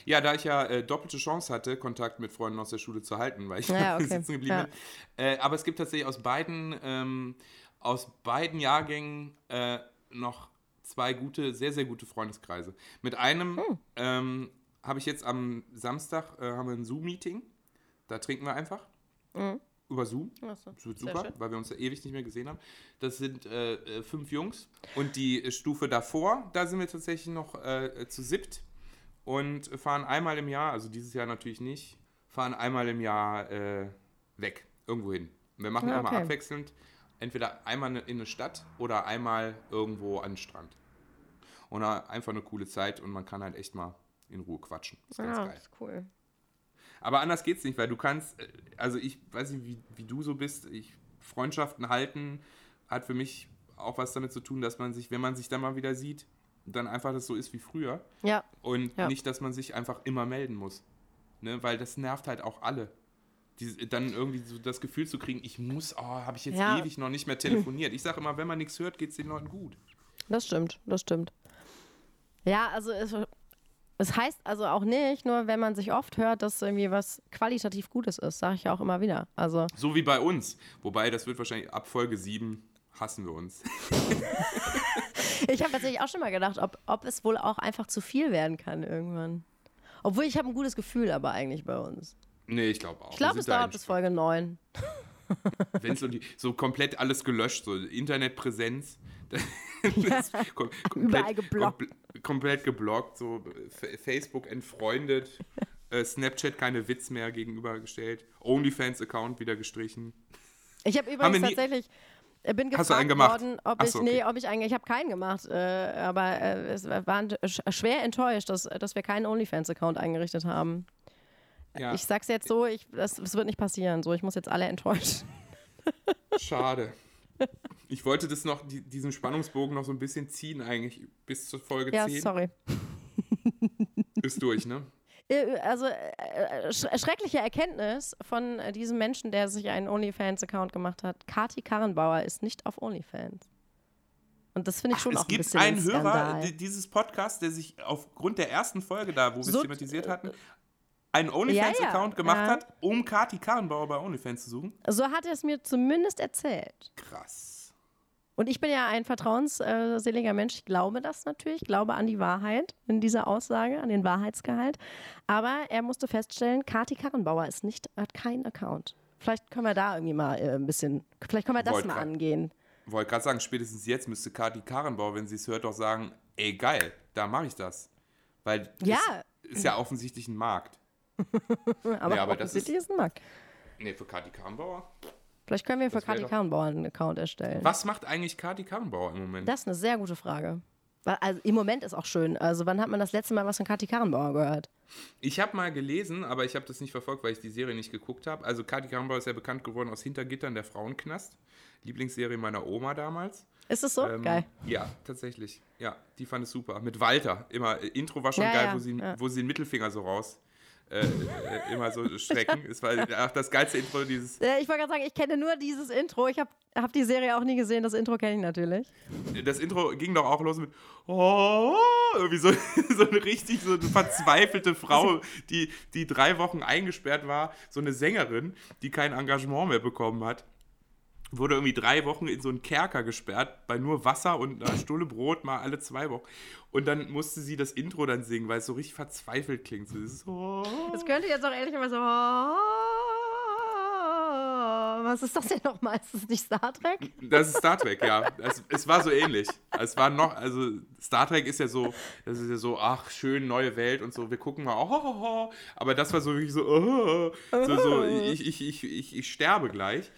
Ja, da ich ja äh, doppelte Chance hatte, Kontakt mit Freunden aus der Schule zu halten, weil ich Ja, <laughs> okay. sitzen geblieben Ja. bin. Äh, aber es gibt tatsächlich aus beiden, ähm, aus beiden Jahrgängen äh, noch zwei gute, sehr, sehr gute Freundeskreise. Mit einem Hm. ähm, habe ich jetzt am Samstag äh, haben wir ein Zoom-Meeting. Da trinken wir einfach. Über Zoom. Das wird super, weil wir uns ja ewig nicht mehr gesehen haben. Das sind äh, äh, fünf Jungs. Und die äh, Stufe davor, da sind wir tatsächlich noch äh, zu siebt und fahren einmal im Jahr, also dieses Jahr natürlich nicht, fahren einmal im Jahr äh, weg, irgendwo hin. Wir machen Ja, immer okay. abwechselnd, entweder einmal in eine Stadt oder einmal irgendwo an den Strand. Und einfach eine coole Zeit und man kann halt echt mal in Ruhe quatschen. ist ganz geil. das ist cool. Aber anders geht's nicht, weil du kannst, äh, also ich weiß nicht, wie, wie du so bist, ich, Freundschaften halten hat für mich auch was damit zu tun, dass man sich, wenn man sich dann mal wieder sieht, dann einfach das so ist wie früher Ja, und Ja. nicht, dass man sich einfach immer melden muss. Ne? Weil das nervt halt auch alle. Die, dann irgendwie so das Gefühl zu kriegen, ich muss, oh, habe ich jetzt Ja. ewig noch nicht mehr telefoniert. Ich sage immer, wenn man nichts hört, geht's den Leuten gut. das stimmt, das stimmt. Ja, also es heißt also auch nicht, nur wenn man sich oft hört, dass irgendwie was qualitativ Gutes ist, sage ich ja auch immer wieder. Also So wie bei uns. Wobei, das wird wahrscheinlich ab Folge 7 hassen wir uns. ich habe tatsächlich auch schon mal gedacht, ob, ob es wohl auch einfach zu viel werden kann irgendwann. Obwohl ich habe ein gutes Gefühl aber eigentlich bei uns. Nee, ich glaube auch. Ich glaube, es dauert bis Folge 9. Wenn so, die, so komplett alles gelöscht, so Internetpräsenz. <laughs> das kom Überall geblockt. komple- komplett geblockt, so Facebook entfreundet, äh, Snapchat keine Witz mehr gegenübergestellt, OnlyFans-Account wieder gestrichen. Ich habe übrigens tatsächlich äh, bin Hast du einen gefragt gemacht? worden, ob Ach ich so, nee, okay. ob ich eigentlich ich habe keinen gemacht, äh, aber äh, es waren sch- schwer enttäuscht, dass, dass wir keinen OnlyFans Account eingerichtet haben. Ja, Ich sag's jetzt so, ich das, das wird nicht passieren, so ich muss jetzt alle enttäuschen. schade. Ich wollte das noch, die, diesen Spannungsbogen noch so ein bisschen ziehen eigentlich, bis zur Folge Ja, 10. sorry. Ist durch, ne? Äh, Also äh, sch schreckliche Erkenntnis von äh, diesem Menschen, der sich einen OnlyFans Account gemacht hat. Kati Karrenbauer ist nicht auf OnlyFans. Und das finde ich schon es auch ein gibt bisschen einen ein Hörer Skandal. di- dieses Podcasts, der sich aufgrund der ersten Folge da, wo wir es So- thematisiert hatten, einen OnlyFans-Account Ja, ja, gemacht ja. hat, um Kati Karrenbauer bei OnlyFans zu suchen. So hat er es mir zumindest erzählt. Krass. Und ich bin ja ein vertrauensseliger Mensch. Ich glaube das natürlich. Ich glaube an die Wahrheit in dieser Aussage, an den Wahrheitsgehalt. Aber er musste feststellen, Kati Karrenbauer ist nicht, hat keinen Account. Vielleicht können wir da irgendwie mal äh, ein bisschen, vielleicht können wir das Wollte mal grad- angehen. Wollte gerade sagen, spätestens jetzt müsste Kati Karrenbauer, wenn sie es hört, doch sagen, ey geil, da mache ich das. Weil Ja. ist ja offensichtlich ein Markt. <laughs> Aber, Ja, aber das offensichtlich ist ein Markt. Nee, für Kati Karrenbauer. Vielleicht können wir für Kati Karrenbauer einen Account erstellen. Was macht eigentlich Kati Karrenbauer im Moment? Das ist eine sehr gute Frage. Also im Moment ist auch schön. Also wann hat man das letzte Mal was von Kati Karrenbauer gehört? Ich habe mal gelesen, aber ich habe das nicht verfolgt, weil ich die Serie nicht geguckt habe. Also Kati Karrenbauer ist ja bekannt geworden aus Hintergittern der Frauenknast. Lieblingsserie meiner Oma damals. Ist es so? Ähm, Geil. Ja, tatsächlich. Ja, die fand es super. Mit Walter. Immer, äh, Intro war schon Ja, geil, ja, wo, sie, ja. wo sie den Mittelfinger so raus äh, äh, immer so <laughs> strecken. Es war ach, das geilste Intro dieses. Äh, Ich wollte gerade sagen, ich kenne nur dieses Intro. Ich habe hab die Serie auch nie gesehen. Das Intro kenne ich natürlich. Das Intro ging doch auch los mit oh, irgendwie so, <laughs> so eine richtig so eine verzweifelte Frau, die, die drei Wochen eingesperrt war, so eine Sängerin, die kein Engagement mehr bekommen hat. Wurde irgendwie drei Wochen in so einen Kerker gesperrt, bei nur Wasser und einer Stulle Brot mal alle zwei Wochen. Und dann musste sie das Intro dann singen, weil es so richtig verzweifelt klingt. So, dieses, oh. Das könnte jetzt auch ehrlich mal so. Was ist das denn nochmal? Ist das nicht Star Trek? Das ist Star Trek, ja. Es, es war so ähnlich. Es war noch, also Star Trek ist ja so, das ist ja so, ach, schön, neue Welt und so, wir gucken mal, oh, oh, oh. aber das war so wirklich so, oh, so, so ich, ich, ich, ich, ich sterbe gleich.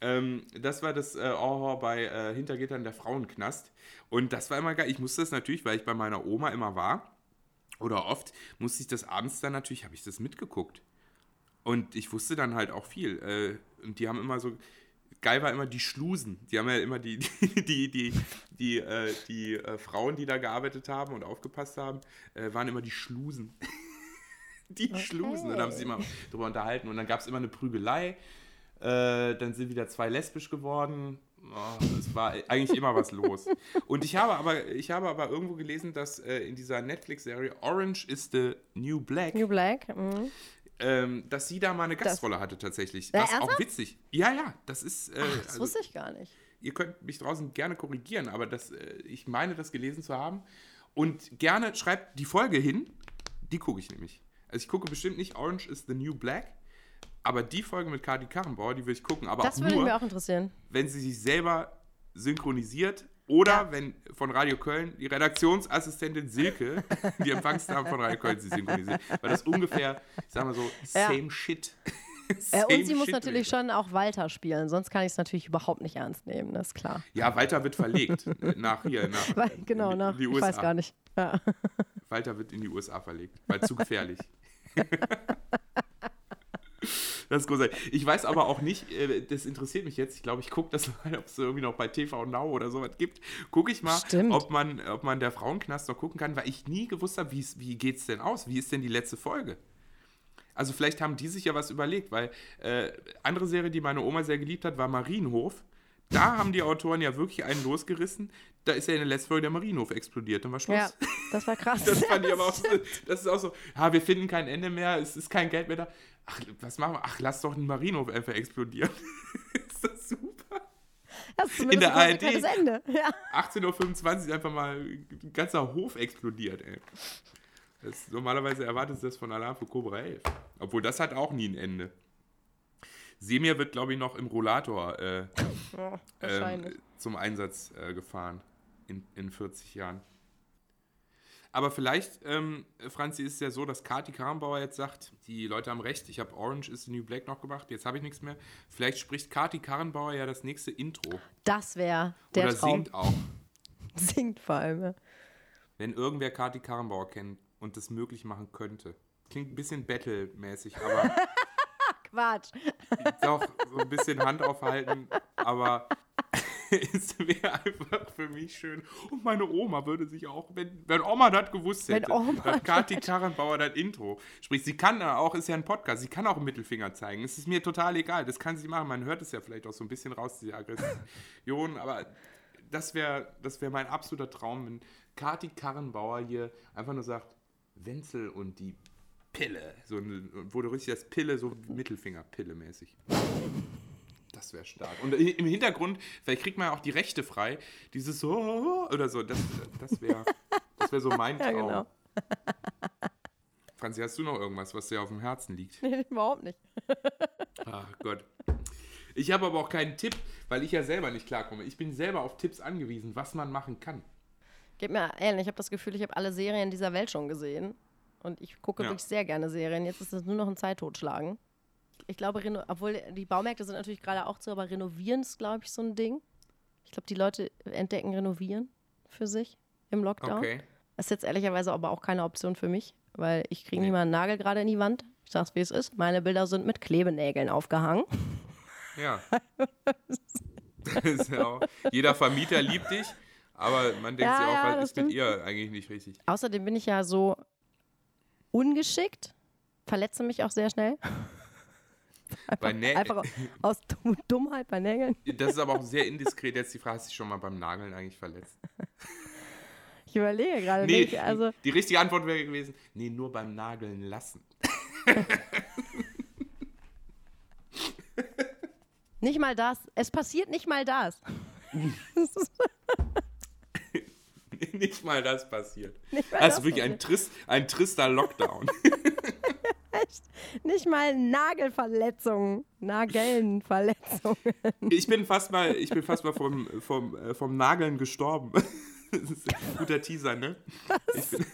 Ähm, das war das äh, oh, bei äh, Hintergittern der Frauenknast. Und das war immer geil. Ich musste das natürlich, weil ich bei meiner Oma immer war, oder oft, musste ich das abends dann natürlich, habe ich das mitgeguckt. Und ich wusste dann halt auch viel. Äh, und die haben immer so. Geil war immer die Schlusen. Die haben ja immer die, <laughs> die, die, die, die, äh, die äh, Frauen, die da gearbeitet haben und aufgepasst haben, äh, waren immer die Schlusen. <laughs> Die schlusen. Dann haben sie sich immer drüber unterhalten. Und dann gab es immer eine Prügelei. Äh, dann sind wieder zwei lesbisch geworden. Oh, es war eigentlich immer was los. Und ich habe aber, ich habe aber irgendwo gelesen, dass äh, in dieser Netflix-Serie Orange is the New Black, New Black. Mhm. ähm, dass sie da mal eine Gastrolle hatte tatsächlich. Das ist auch ernsthaft? witzig. Ja, ja, das ist. Äh, Ach, das also, wusste ich gar nicht. ihr könnt mich draußen gerne korrigieren, aber das, äh, ich meine, das gelesen zu haben. Und gerne schreibt die Folge hin, die gucke ich nämlich. Also ich gucke bestimmt nicht Orange is the New Black, aber die Folge mit Kati Karrenbauer, die will ich gucken. Aber Das auch würde nur, mich auch interessieren. wenn sie sich selber synchronisiert oder Ja. wenn von Radio Köln die Redaktionsassistentin Silke, <laughs> die Empfangsdame von Radio Köln, sie synchronisiert. Weil das ungefähr, ich sag mal so, Ja. same shit. Äh, Same und sie muss natürlich wäre. schon auch Walter spielen, sonst kann ich es natürlich überhaupt nicht ernst nehmen, das ist klar. Ja, Walter wird verlegt äh, nach hier, nach <laughs> Weil, genau, in nach, die ich USA. weiß gar nicht. Ja. Walter wird in die USA verlegt, weil zu gefährlich. <laughs> <laughs> Das ist großartig. Ich weiß aber auch nicht, äh, das interessiert mich jetzt. Ich glaube, ich gucke das <laughs> mal, ob es irgendwie noch bei TV Now oder sowas gibt. Gucke ich mal, Stimmt. ob man, ob man der Frauenknast noch gucken kann, weil ich nie gewusst habe, wie geht es denn aus? Wie ist denn die letzte Folge? Also vielleicht haben die sich ja was überlegt, weil äh, andere Serie, die meine Oma sehr geliebt hat, war Marienhof. Da <laughs> haben die Autoren ja wirklich einen losgerissen. Da ist ja in der letzten Folge der Marienhof explodiert. Dann war Schluss. ja, das war krass. Das fand ich aber auch das ist auch so, ja, wir finden kein Ende mehr, es ist kein Geld mehr da. Ach, was machen wir? Ach, lass doch den Marienhof einfach explodieren. <laughs> ist das super? Das ist in der ARD. Ende. <laughs> Ja. 18.25 Uhr ist einfach mal ein ganzer Hof explodiert, ey. Das, normalerweise erwartet das von Alarm für Cobra 11. Obwohl, das hat auch nie ein Ende. Semir wird, glaube ich, noch im Rollator äh, Ja, ähm, zum Einsatz äh, gefahren in, in 40 Jahren. Aber vielleicht, ähm, Franzi, ist es ja so, dass Kati Karrenbauer jetzt sagt, die Leute haben recht, ich habe Orange is the New Black noch gemacht, jetzt habe ich nichts mehr. Vielleicht spricht Kati Karrenbauer ja das nächste Intro. das wäre der Oder Traum. singt auch. <laughs> Singt vor allem. Ja. Wenn irgendwer Kati Karrenbauer kennt und das möglich machen könnte. Klingt ein bisschen Battle-mäßig, aber <laughs> Quatsch. doch so ein bisschen Hand aufhalten, aber <laughs> es wäre einfach für mich schön. Und meine Oma würde sich auch, wenn, wenn Oma das gewusst Wenn hätte, Oma dass Kati Karrenbauer das Intro. Sprich, sie kann auch, ist ja ein Podcast, sie kann auch einen Mittelfinger zeigen. Es ist mir total egal, das kann sie machen. Man hört es ja vielleicht auch so ein bisschen raus, diese Aggression, aber das wäre das wär mein absoluter Traum, wenn Kati Karrenbauer hier einfach nur sagt, Wenzel und die Pille. So, wo du richtig das Pille, so Mittelfinger-Pille mäßig. Das wäre stark. Und im Hintergrund, vielleicht kriegt man ja auch die Rechte frei, dieses so oder so. Das, das wäre das wär so mein <laughs> Ja, Traum. genau. <laughs> Franzi, hast du noch irgendwas, was dir auf dem Herzen liegt? Nee, <laughs> überhaupt nicht. Ach Gott. Ich habe aber auch keinen Tipp, weil ich ja selber nicht klarkomme. Ich bin selber auf Tipps angewiesen, was man machen kann. Geht mir ähnlich. Ich habe das Gefühl, ich habe alle Serien dieser Welt schon gesehen. Und ich gucke Ja. wirklich sehr gerne Serien. Jetzt ist es nur noch ein Zeittotschlagen. Ich glaube, reno- obwohl die Baumärkte sind natürlich gerade auch zu, aber renovieren ist, glaube ich, so ein Ding. Ich glaube, die Leute entdecken Renovieren für sich im Lockdown. Okay. Das ist jetzt ehrlicherweise aber auch keine Option für mich, weil ich kriege Nee. nicht mal einen Nagel gerade in die Wand. Ich sag's, wie es ist. Meine Bilder sind mit Klebenägeln aufgehangen. <laughs> <laughs> Ja. Auch, jeder Vermieter liebt dich, aber man denkt Ja, sich auch, ja, was das ist mit stimmt. ihr eigentlich nicht richtig? Außerdem bin ich ja so ungeschickt, verletze mich auch sehr schnell. <laughs> Bei Nä Einfach aus <laughs> Dumm- Dummheit bei Nägeln. das ist aber auch sehr <laughs> indiskret. Jetzt die Frage, hast du dich schon mal beim Nageln eigentlich verletzt? Ich überlege gerade Nee, nicht. Also, die richtige Antwort wäre gewesen, nee, nur beim Nageln lassen. nicht mal das. Es passiert nicht mal das. Nicht mal das passiert. mal Das das ist wirklich ein, trist, ein trister Lockdown. Nicht mal Nagelverletzungen. Nagelnverletzungen. Ich bin fast mal, ich bin fast mal vom, vom, äh, vom Nageln gestorben. <laughs> Das ist ein guter Teaser, ne? Ich bin,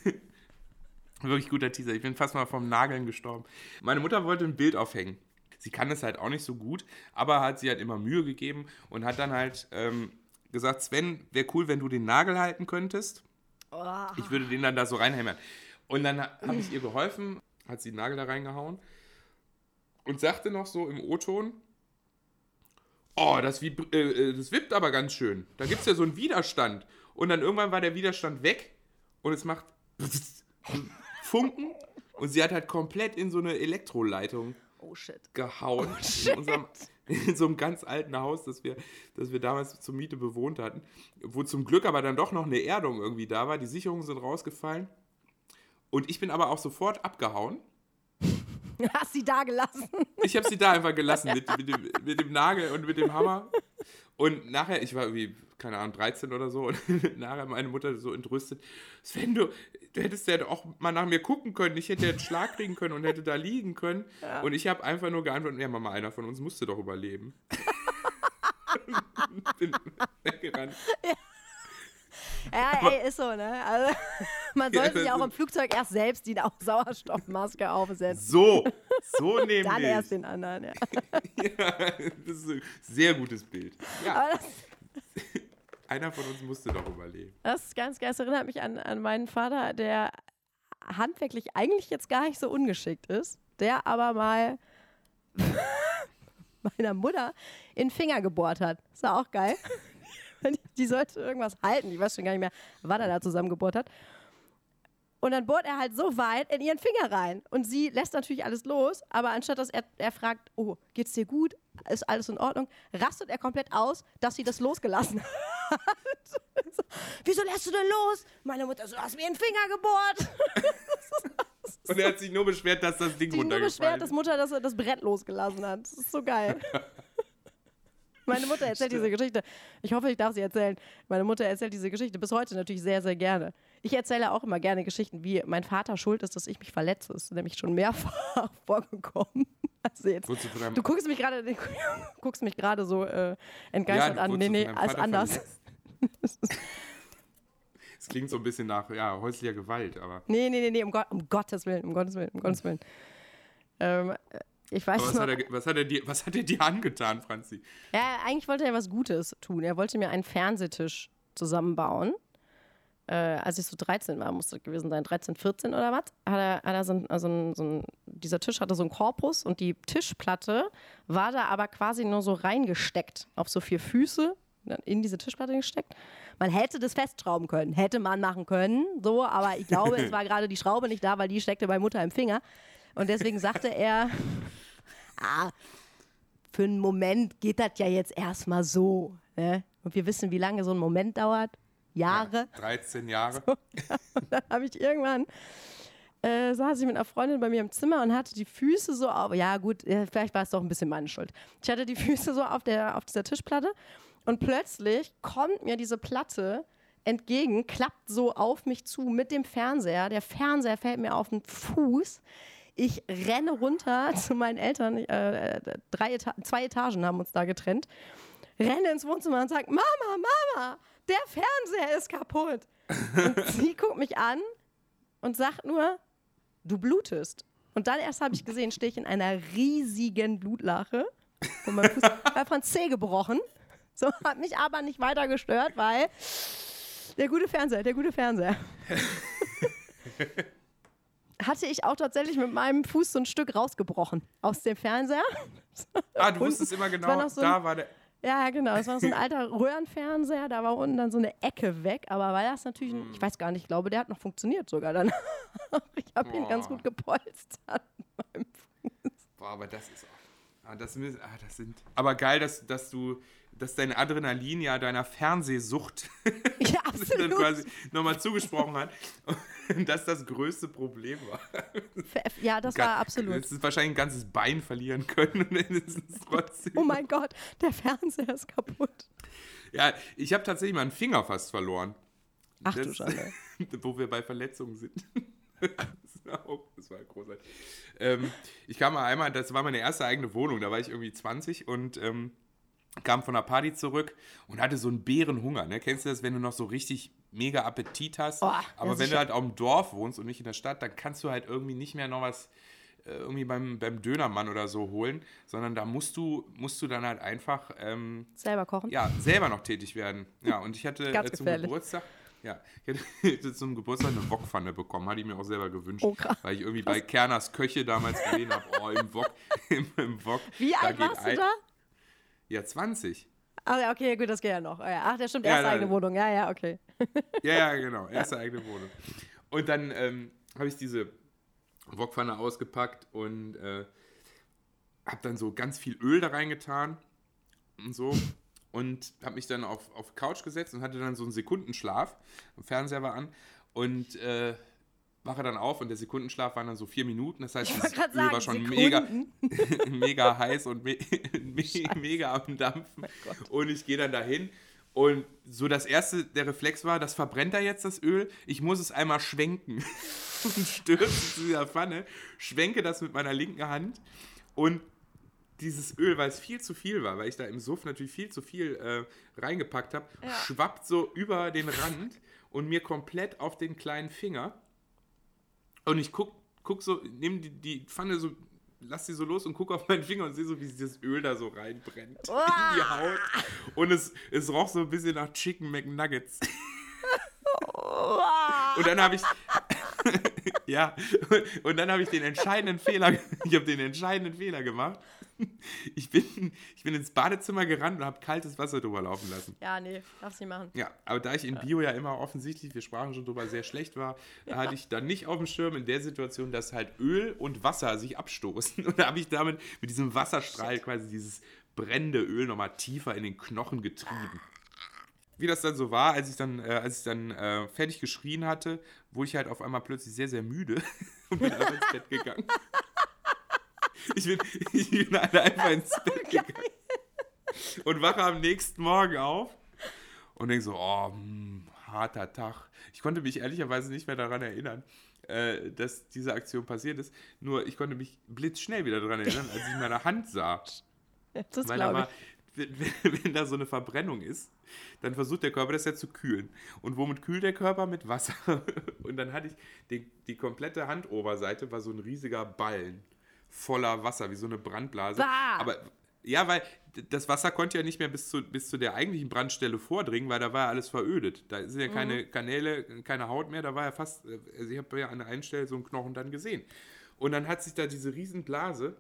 <laughs> wirklich guter Teaser. Ich bin fast mal vom Nageln gestorben. Meine Mutter wollte ein Bild aufhängen. Sie kann es halt auch nicht so gut, aber hat sie halt immer Mühe gegeben und hat dann halt ähm, gesagt, Sven, wäre cool, wenn du den Nagel halten könntest. Oh, Ich würde den dann da so reinhämmern. Und dann habe ich ihr geholfen, hat sie den Nagel da reingehauen und sagte noch so im O-Ton, oh, das, äh, äh, das wippt aber ganz schön. Da gibt es ja so einen Widerstand. Und dann irgendwann war der Widerstand weg und es macht <laughs> Funken und sie hat halt komplett in so eine Elektroleitung Oh shit. gehauen. In, unserem, in so einem ganz alten Haus, das wir, das wir damals zur Miete bewohnt hatten. Wo zum Glück aber dann doch noch eine Erdung irgendwie da war. Die Sicherungen sind rausgefallen. Und ich bin aber auch sofort abgehauen. Hast sie da gelassen? Ich habe sie da einfach <laughs> gelassen mit, mit, dem, mit dem Nagel und mit dem Hammer. Und nachher, ich war irgendwie, keine Ahnung, 13 oder so, und <laughs> nachher meine Mutter so entrüstet, Sven, du, du hättest ja auch mal nach mir gucken können, ich hätte ja einen Schlag kriegen können und hätte da liegen können. Und ich habe einfach nur geantwortet, ja Mama, einer von uns musste doch überleben. <laughs> Bin weggerannt. Ja, <laughs> ey, ist so, ne? Also, <laughs> man Ja, sollte sich das auch im ist- Flugzeug erst selbst die Sauerstoffmaske aufsetzen. So, so nämlich. <laughs> Dann erst den anderen, ja. Ja, das ist ein sehr gutes Bild. Ja, einer von uns musste doch überleben. das ist ganz geil. Das erinnert mich an, an meinen Vater, der handwerklich eigentlich jetzt gar nicht so ungeschickt ist, der aber mal meiner Mutter in den Finger gebohrt hat. Das war auch geil. Die sollte irgendwas halten. Ich weiß schon gar nicht mehr, was er da zusammengebohrt hat. Und dann bohrt er halt so weit in ihren Finger rein. Und sie lässt natürlich alles los, aber anstatt dass er, er fragt, oh, geht's dir gut? Ist alles in Ordnung? Rastet er komplett aus, dass sie das losgelassen <laughs> hat. so, Wieso lässt du denn los? Meine Mutter so, du hast mir den Finger gebohrt. Und er hat sich nur beschwert, dass das Ding Die nur runtergefallen beschwert, ist. dass Mutter das, das Brett losgelassen hat. Das ist so geil. <laughs> Meine Mutter erzählt diese Geschichte. Ich hoffe, ich darf sie erzählen. Meine Mutter erzählt diese Geschichte bis heute natürlich sehr, sehr gerne. Ich erzähle auch immer gerne Geschichten, wie mein Vater schuld ist, dass ich mich verletze. Das ist nämlich schon mehrfach <laughs> vorgekommen. Also jetzt, du guckst mich gerade, <laughs> guckst mich gerade so äh, entgeistert du an. Nee, nee, als anders. <laughs> Es klingt so ein bisschen nach ja, häuslicher Gewalt, aber, Nee, nee, nee, nee, um, Gott, um Gottes Willen, um Gottes Willen, um Gottes Willen. Ähm, ich weiß was, noch, hat er, was, hat er dir, was hat er dir <laughs> angetan, Franzi? Ja, eigentlich wollte er was Gutes tun. Er wollte mir einen Fernsehtisch zusammenbauen. Äh, als ich so 13 war, musste gewesen sein, 13, 14 oder was, hat er, hat er so ein, also ein, so ein, dieser Tisch hatte so einen Korpus und die Tischplatte war da aber quasi nur so reingesteckt, auf so vier Füße, in diese Tischplatte gesteckt. Man hätte das festschrauben können, hätte man machen können, so, aber ich glaube, es <laughs> war gerade die Schraube nicht da, weil die steckte bei Mutter im Finger. Und deswegen sagte er, ah, für einen Moment geht das ja jetzt erstmal so. Ne? Und wir wissen, wie lange so ein Moment dauert. Jahre. 13 Jahre. <laughs> Dann habe ich irgendwann, äh, saß ich mit einer Freundin bei mir im Zimmer und hatte die Füße so auf, ja gut, äh, vielleicht war es doch ein bisschen meine Schuld. Ich hatte die Füße so auf, der, auf dieser Tischplatte und plötzlich kommt mir diese Platte entgegen, klappt so auf mich zu mit dem Fernseher. Der Fernseher fällt mir auf den Fuß. Ich renne runter <laughs> zu meinen Eltern. Äh, drei Eta zwei Etagen haben uns da getrennt. Renne ins Wohnzimmer und sage, Mama, Mama, der Fernseher ist kaputt. Und <laughs> sie guckt mich an und sagt nur, du blutest. Und dann erst habe ich gesehen, stehe ich in einer riesigen Blutlache. Und mein Fuß <laughs> war von C gebrochen. So hat mich aber nicht weiter gestört, weil der gute Fernseher, der gute Fernseher. Hatte ich auch tatsächlich mit meinem Fuß so ein Stück rausgebrochen aus dem Fernseher. <laughs> Ah, du wusstest immer war genau, noch so ein- da war der. Ja, genau. Es war so ein <laughs> alter Röhrenfernseher, da war unten dann so eine Ecke weg, aber weil das natürlich, ein, ich weiß gar nicht, ich glaube, der hat noch funktioniert sogar dann. <laughs> ich habe ihn ganz gut gepolstert. Boah, aber das ist auch. Ah, das, ah, das sind. Aber geil, dass, dass du, dass dein Adrenalin ja deiner Fernsehsucht <laughs> Ja, <laughs> quasi nochmal zugesprochen hat. Und das das größte Problem war. Ja, das war absolut. Es ist wahrscheinlich ein ganzes Bein verlieren können und ist trotzdem. Oh mein Gott, der Fernseher ist kaputt. Ja, ich habe tatsächlich mal einen Finger fast verloren. Ach du Das- Schande. <laughs> wo wir bei Verletzungen sind. das, war auch, das war großartig. Ähm, ich kam mal einmal, das war meine erste eigene Wohnung, da war ich irgendwie 20 und ähm, kam von der Party zurück und hatte so einen Bärenhunger. Ne? Kennst du das, wenn du noch so richtig mega Appetit hast? Oh, Aber wenn du halt auf dem Dorf wohnst und nicht in der Stadt, dann kannst du halt irgendwie nicht mehr noch was äh, irgendwie beim, beim Dönermann oder so holen, sondern da musst du, musst du dann halt einfach ähm, Selber kochen? ja, selber noch tätig werden. Ja, und ich hatte <laughs> äh, zum. Geburtstag, ja, <laughs> ich hatte zum Geburtstag eine Wokpfanne bekommen, hatte ich mir auch selber gewünscht, Oh, krass. weil ich irgendwie bei Kerners Köche damals gesehen habe, oh, im Wok, <laughs> im, im Wok. Wie alt warst du ein- da? Ja, 20. Ach ja, okay, gut, das geht ja noch. Ah, ja. Ach, der stimmt, Ja, erste da- eigene Wohnung. Ja, ja, okay. Ja, ja, <laughs> genau, erste eigene Wohnung. Und dann ähm, habe ich diese Wokpfanne ausgepackt und äh, habe dann so ganz viel Öl da reingetan und so und habe mich dann auf, auf Couch gesetzt und hatte dann so einen Sekundenschlaf. Der Fernseher war an und äh, wache dann auf und der Sekundenschlaf waren dann so vier Minuten. Das heißt, das Öl sagen, war schon Sekunden. mega, <laughs> mega heiß und me <laughs> me mega am Dampfen. Gott. Und ich gehe dann dahin und so das erste, der Reflex war, das verbrennt da jetzt das Öl. Ich muss es einmal schwenken <laughs> und stürze zu dieser Pfanne, schwenke das mit meiner linken Hand und dieses Öl, weil es viel zu viel war, weil ich da im Suff natürlich viel zu viel äh, reingepackt habe, Ja. schwappt so über den Rand und mir komplett auf den kleinen Finger. Und ich guck, guck so, nehme die, die Pfanne so, lass sie so los und guck auf meinen Finger und sehe so, wie dieses Öl da so reinbrennt <laughs> in die Haut. Und es, es roch so ein bisschen nach Chicken McNuggets. Und dann habe ich, <laughs> ja, und, und dann habe ich den entscheidenden Fehler, <laughs> ich habe den entscheidenden Fehler gemacht. <laughs> Ich bin, ich bin ins Badezimmer gerannt und habe kaltes Wasser drüber laufen lassen. Ja, nee, darfst nicht machen. Ja, aber da ich in Bio ja immer offensichtlich, wir sprachen schon drüber, sehr schlecht war, <laughs> hatte ich dann nicht auf dem Schirm in der Situation, dass halt Öl und Wasser sich abstoßen. <laughs> Und da habe ich damit mit diesem Wasserstrahl quasi dieses brennende Öl nochmal tiefer in den Knochen getrieben. Wie das dann so war, als ich dann, äh, als ich dann äh, fertig geschrien hatte, wurde ich halt auf einmal plötzlich sehr, sehr müde und bin ins Bett gegangen. Ich bin, ich bin einfach ins Bett gegangen und wache am nächsten Morgen auf und denke so, oh, hm, harter Tag. Ich konnte mich ehrlicherweise nicht mehr daran erinnern, äh, dass diese Aktion passiert ist. Nur ich konnte mich blitzschnell wieder daran erinnern, als ich meine Hand sah. Das Weil da war, wenn, wenn da so eine Verbrennung ist, dann versucht der Körper das ja zu kühlen. Und womit kühlt der Körper? Mit Wasser. <laughs> Und dann hatte ich, die, die komplette Handoberseite war so ein riesiger Ballen voller Wasser, wie so eine Brandblase. Bah! Aber ja, weil das Wasser konnte ja nicht mehr bis zu, bis zu der eigentlichen Brandstelle vordringen, weil da war ja alles verödet. Da sind ja keine Kanäle, keine Haut mehr, da war ja fast, äh, also ich habe ja an der einen Stelle so einen Knochen dann gesehen. Und dann hat sich da diese Riesenblase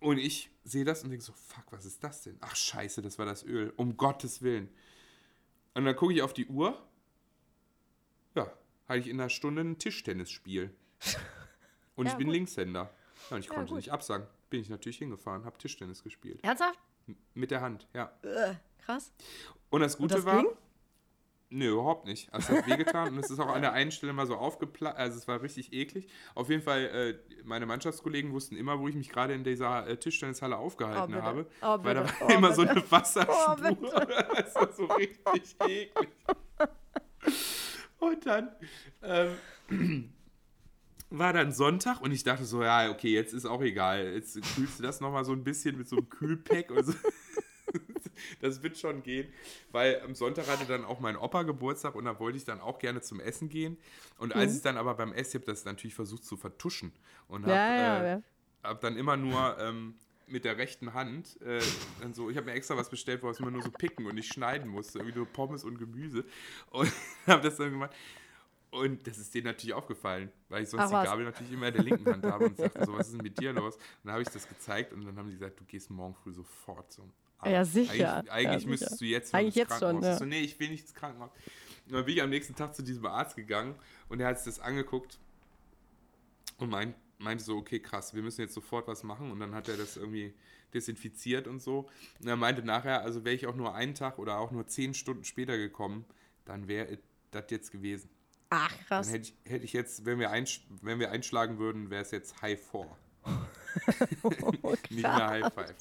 und ich sehe das und denke so, fuck, was ist das denn? Ach scheiße, das war das Öl. Um Gottes Willen. Und dann gucke ich auf die Uhr. Ja, hatte ich in einer Stunde ein Tischtennisspiel. Und Ja, ich bin gut. Linkshänder. Ja, und ich Ja, konnte gut. nicht absagen. Bin ich natürlich hingefahren, habe Tischtennis gespielt. Ernsthaft? M- Mit der Hand, ja. Äh, krass. Und das Gute das war. ging? Nö, überhaupt nicht. Also es hat wehgetan und es ist auch an der einen Stelle mal so aufgeplatzt. Also es war richtig eklig. Auf jeden Fall, äh, meine Mannschaftskollegen wussten immer, wo ich mich gerade in dieser äh, Tischtennishalle aufgehalten bitte. habe. Oh, weil da war Oh, immer so bitte. eine Wasserspur. Oh, <laughs> das war so richtig eklig. Und dann ähm, war dann Sonntag und ich dachte so, ja, okay, jetzt ist auch egal. Jetzt kühlst du das nochmal so ein bisschen mit so einem Kühlpack und so. <laughs> Das wird schon gehen, weil am Sonntag hatte dann auch mein Opa Geburtstag und da wollte ich dann auch gerne zum Essen gehen. Und als ich dann aber beim Essen, ich habe das natürlich versucht zu vertuschen und habe Ja, ja, äh, ja. hab dann immer nur ähm, mit der rechten Hand, äh, dann so, ich habe mir extra was bestellt, wo es immer nur so picken und nicht schneiden musste, irgendwie nur Pommes und Gemüse. Und <laughs> habe das dann gemacht. Und das ist denen natürlich aufgefallen, weil ich sonst Ach, die was? Gabel natürlich immer in der linken Hand habe und sagte so, was ist denn mit dir los? Und dann habe ich das gezeigt und dann haben die gesagt, du gehst morgen früh sofort zum Arzt. Ja, sicher. Eigentlich, eigentlich Ja, sicher. müsstest du jetzt Eigentlich jetzt schon, ja. Ich so, nee, ich will nicht ins Krankenhaus. Und dann bin ich am nächsten Tag zu diesem Arzt gegangen und er hat sich das angeguckt und meint, meinte so, okay, krass, wir müssen jetzt sofort was machen. Und dann hat er das irgendwie desinfiziert und so. Und er meinte nachher, also wäre ich auch nur einen Tag oder auch nur zehn Stunden später gekommen, dann wäre das jetzt gewesen. Ach, Dann krass. hätte ich, hätte ich jetzt, wenn wir, einsch wenn wir einschlagen würden, wäre es jetzt High 4. <laughs> Nicht mehr High 5.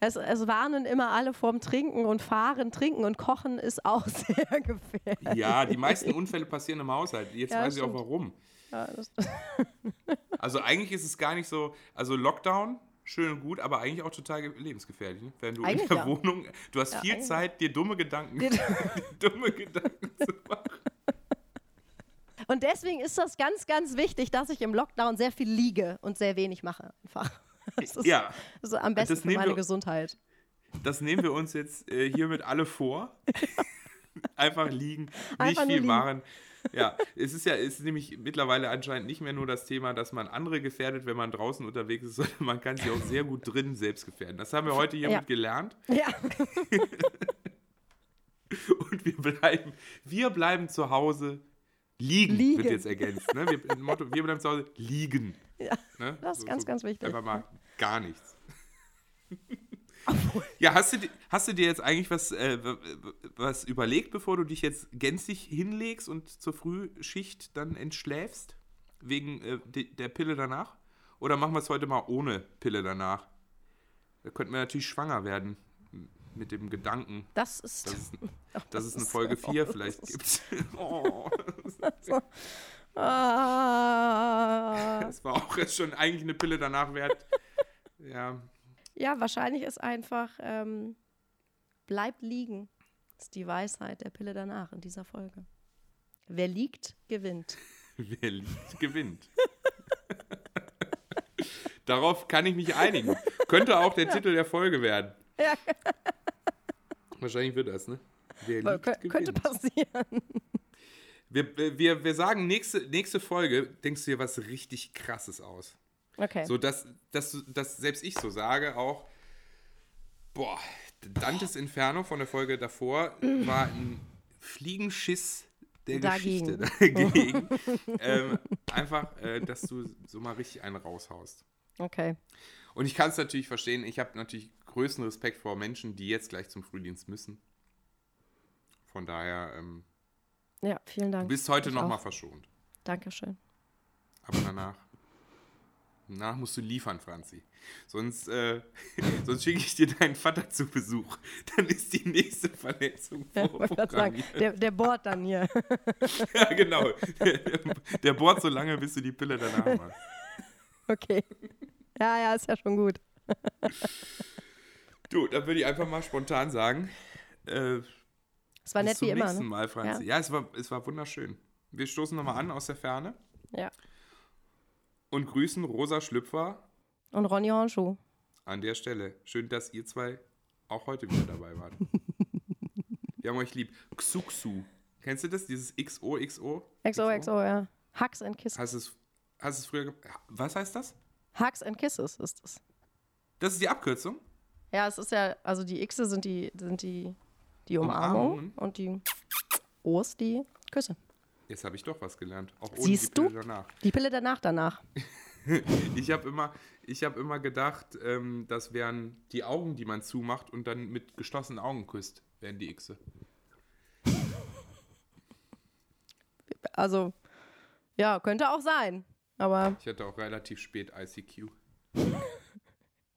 Es, es warnen immer alle vorm Trinken und Fahren, Trinken und Kochen ist auch <laughs> sehr gefährlich. Ja, die meisten Unfälle passieren im Haushalt. Jetzt Ja, weiß ich auch stimmt. warum. Ja, <laughs> Also eigentlich ist es gar nicht so, also Lockdown, schön und gut, aber eigentlich auch total ge- lebensgefährlich. Ne? Wenn du Eigentlich in der ja. Wohnung, du hast viel. Zeit, dir dumme Gedanken, dir dumme Gedanken zu machen. Und deswegen ist das ganz, ganz wichtig, dass ich im Lockdown sehr viel liege und sehr wenig mache. Einfach. <laughs> Das ist, Ja, das ist am besten für meine wir- Gesundheit. das nehmen wir <laughs> uns jetzt äh, hiermit alle vor. <laughs> Einfach liegen, nicht Einfach nur viel liegen. machen. Ja, es ist ja, es ist nämlich mittlerweile anscheinend nicht mehr nur das Thema, dass man andere gefährdet, wenn man draußen unterwegs ist, sondern man kann sich auch sehr gut drin selbst gefährden. Das haben wir heute hiermit Ja. gelernt. Ja, Und wir bleiben, wir bleiben zu Hause liegen, Liegen. wird jetzt ergänzt. Ne? Wir, Motto, wir bleiben zu Hause liegen. Ja. das ist ganz, ganz wichtig. Einfach mal gar nichts. ja, hast du, hast du dir jetzt eigentlich was, äh, was überlegt, bevor du dich jetzt gänzlich hinlegst und zur Frühschicht dann entschläfst? Wegen äh, de, der Pille danach? Oder machen wir es heute mal ohne Pille danach? Da könnten wir natürlich schwanger werden. Mit dem Gedanken, Das ist. dass es, <laughs> dass es eine Folge <laughs> oh, 4 das vielleicht gibt. oh, <laughs> Ah. das war auch jetzt schon eigentlich eine Pille danach wert. Ja, Ja, wahrscheinlich ist einfach, ähm, bleibt liegen. ist die Weisheit der Pille danach in dieser Folge. Wer liegt, gewinnt. <laughs> Wer liegt, gewinnt. <laughs> Darauf kann ich mich einigen. Könnte auch der Titel der Folge werden. Ja. Wahrscheinlich wird das, ne? Wer liegt, Kö- könnte passieren. Wir, wir, wir sagen, nächste, nächste Folge denkst du dir was richtig Krasses aus. Okay. So, dass, dass, dass selbst ich so sage, auch, boah, Dantes Inferno von der Folge davor war ein Fliegenschiss der Dagegen. Geschichte <laughs> dagegen. ähm, einfach, äh, dass du so mal richtig einen raushaust. Okay. Und ich kann es natürlich verstehen, ich habe natürlich größten Respekt vor Menschen, die jetzt gleich zum Frühdienst müssen. Von daher, ähm, Ja, vielen Dank. du bist heute nochmal verschont. Dankeschön. Aber danach, danach musst du liefern, Franzi. Sonst, äh, <laughs> sonst schicke ich dir deinen Vater zu Besuch. Dann ist die nächste Verletzung sagen, vorprogrammiert. der, der bohrt dann hier. <laughs> Ja, genau. Der, der bohrt so lange, bis du die Pille danach machst. Okay. Ja, ja, ist ja schon gut. Du, dann würde ich einfach mal spontan sagen, äh, Es war bis nett zum wie immer. nächsten Ne? Mal, Franzi. Ja, es, war, es war wunderschön. Wir stoßen nochmal an aus der Ferne Ja. und grüßen Rosa Schlüpfer Und Ronny Hornschuh. an der Stelle. Schön, dass ihr zwei auch heute wieder dabei wart. <laughs> Wir haben euch lieb. Xuxu. Kennst du das? Dieses XOXO? XOXO, ja. Hugs and Kisses. Hast du es, hast es früher. Was heißt das? Hugs and Kisses ist es. Das ist die Abkürzung? Ja, es ist ja, also die Xe sind die, sind die, die Umarmung Umarmungen. und die O's die Küsse. Jetzt habe ich doch was gelernt. Auch ohne Siehst die du? Pille danach. Die Pille danach, danach. <laughs> Ich habe immer, ich hab immer gedacht, ähm, das wären die Augen, die man zumacht und dann mit geschlossenen Augen küsst, wären die Xe. <laughs> Also, ja, könnte auch sein. Aber Ich hatte auch relativ spät ICQ. <laughs>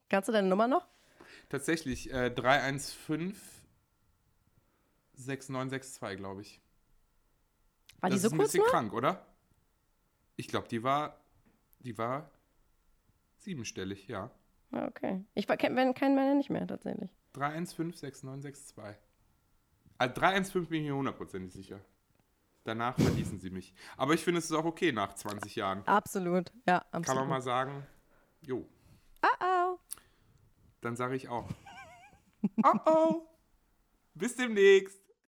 kannst du deine Nummer noch? Tatsächlich äh, 315 6962, glaube ich. War das die so ist ein kurz bisschen nur? krank, oder? Ich glaube, die war, die war siebenstellig, ja. Ah, Okay. Ich war- kenn kenn keinen meiner nicht mehr, tatsächlich. 3156962. Also 315 bin ich mir hundertprozentig sicher. Danach verließen sie mich. Aber ich finde, es ist auch okay nach 20 Jahren. Absolut. Ja, absolut. Kann man mal sagen, jo, Oh, oh. dann sage ich auch. <laughs> oh oh, bis demnächst.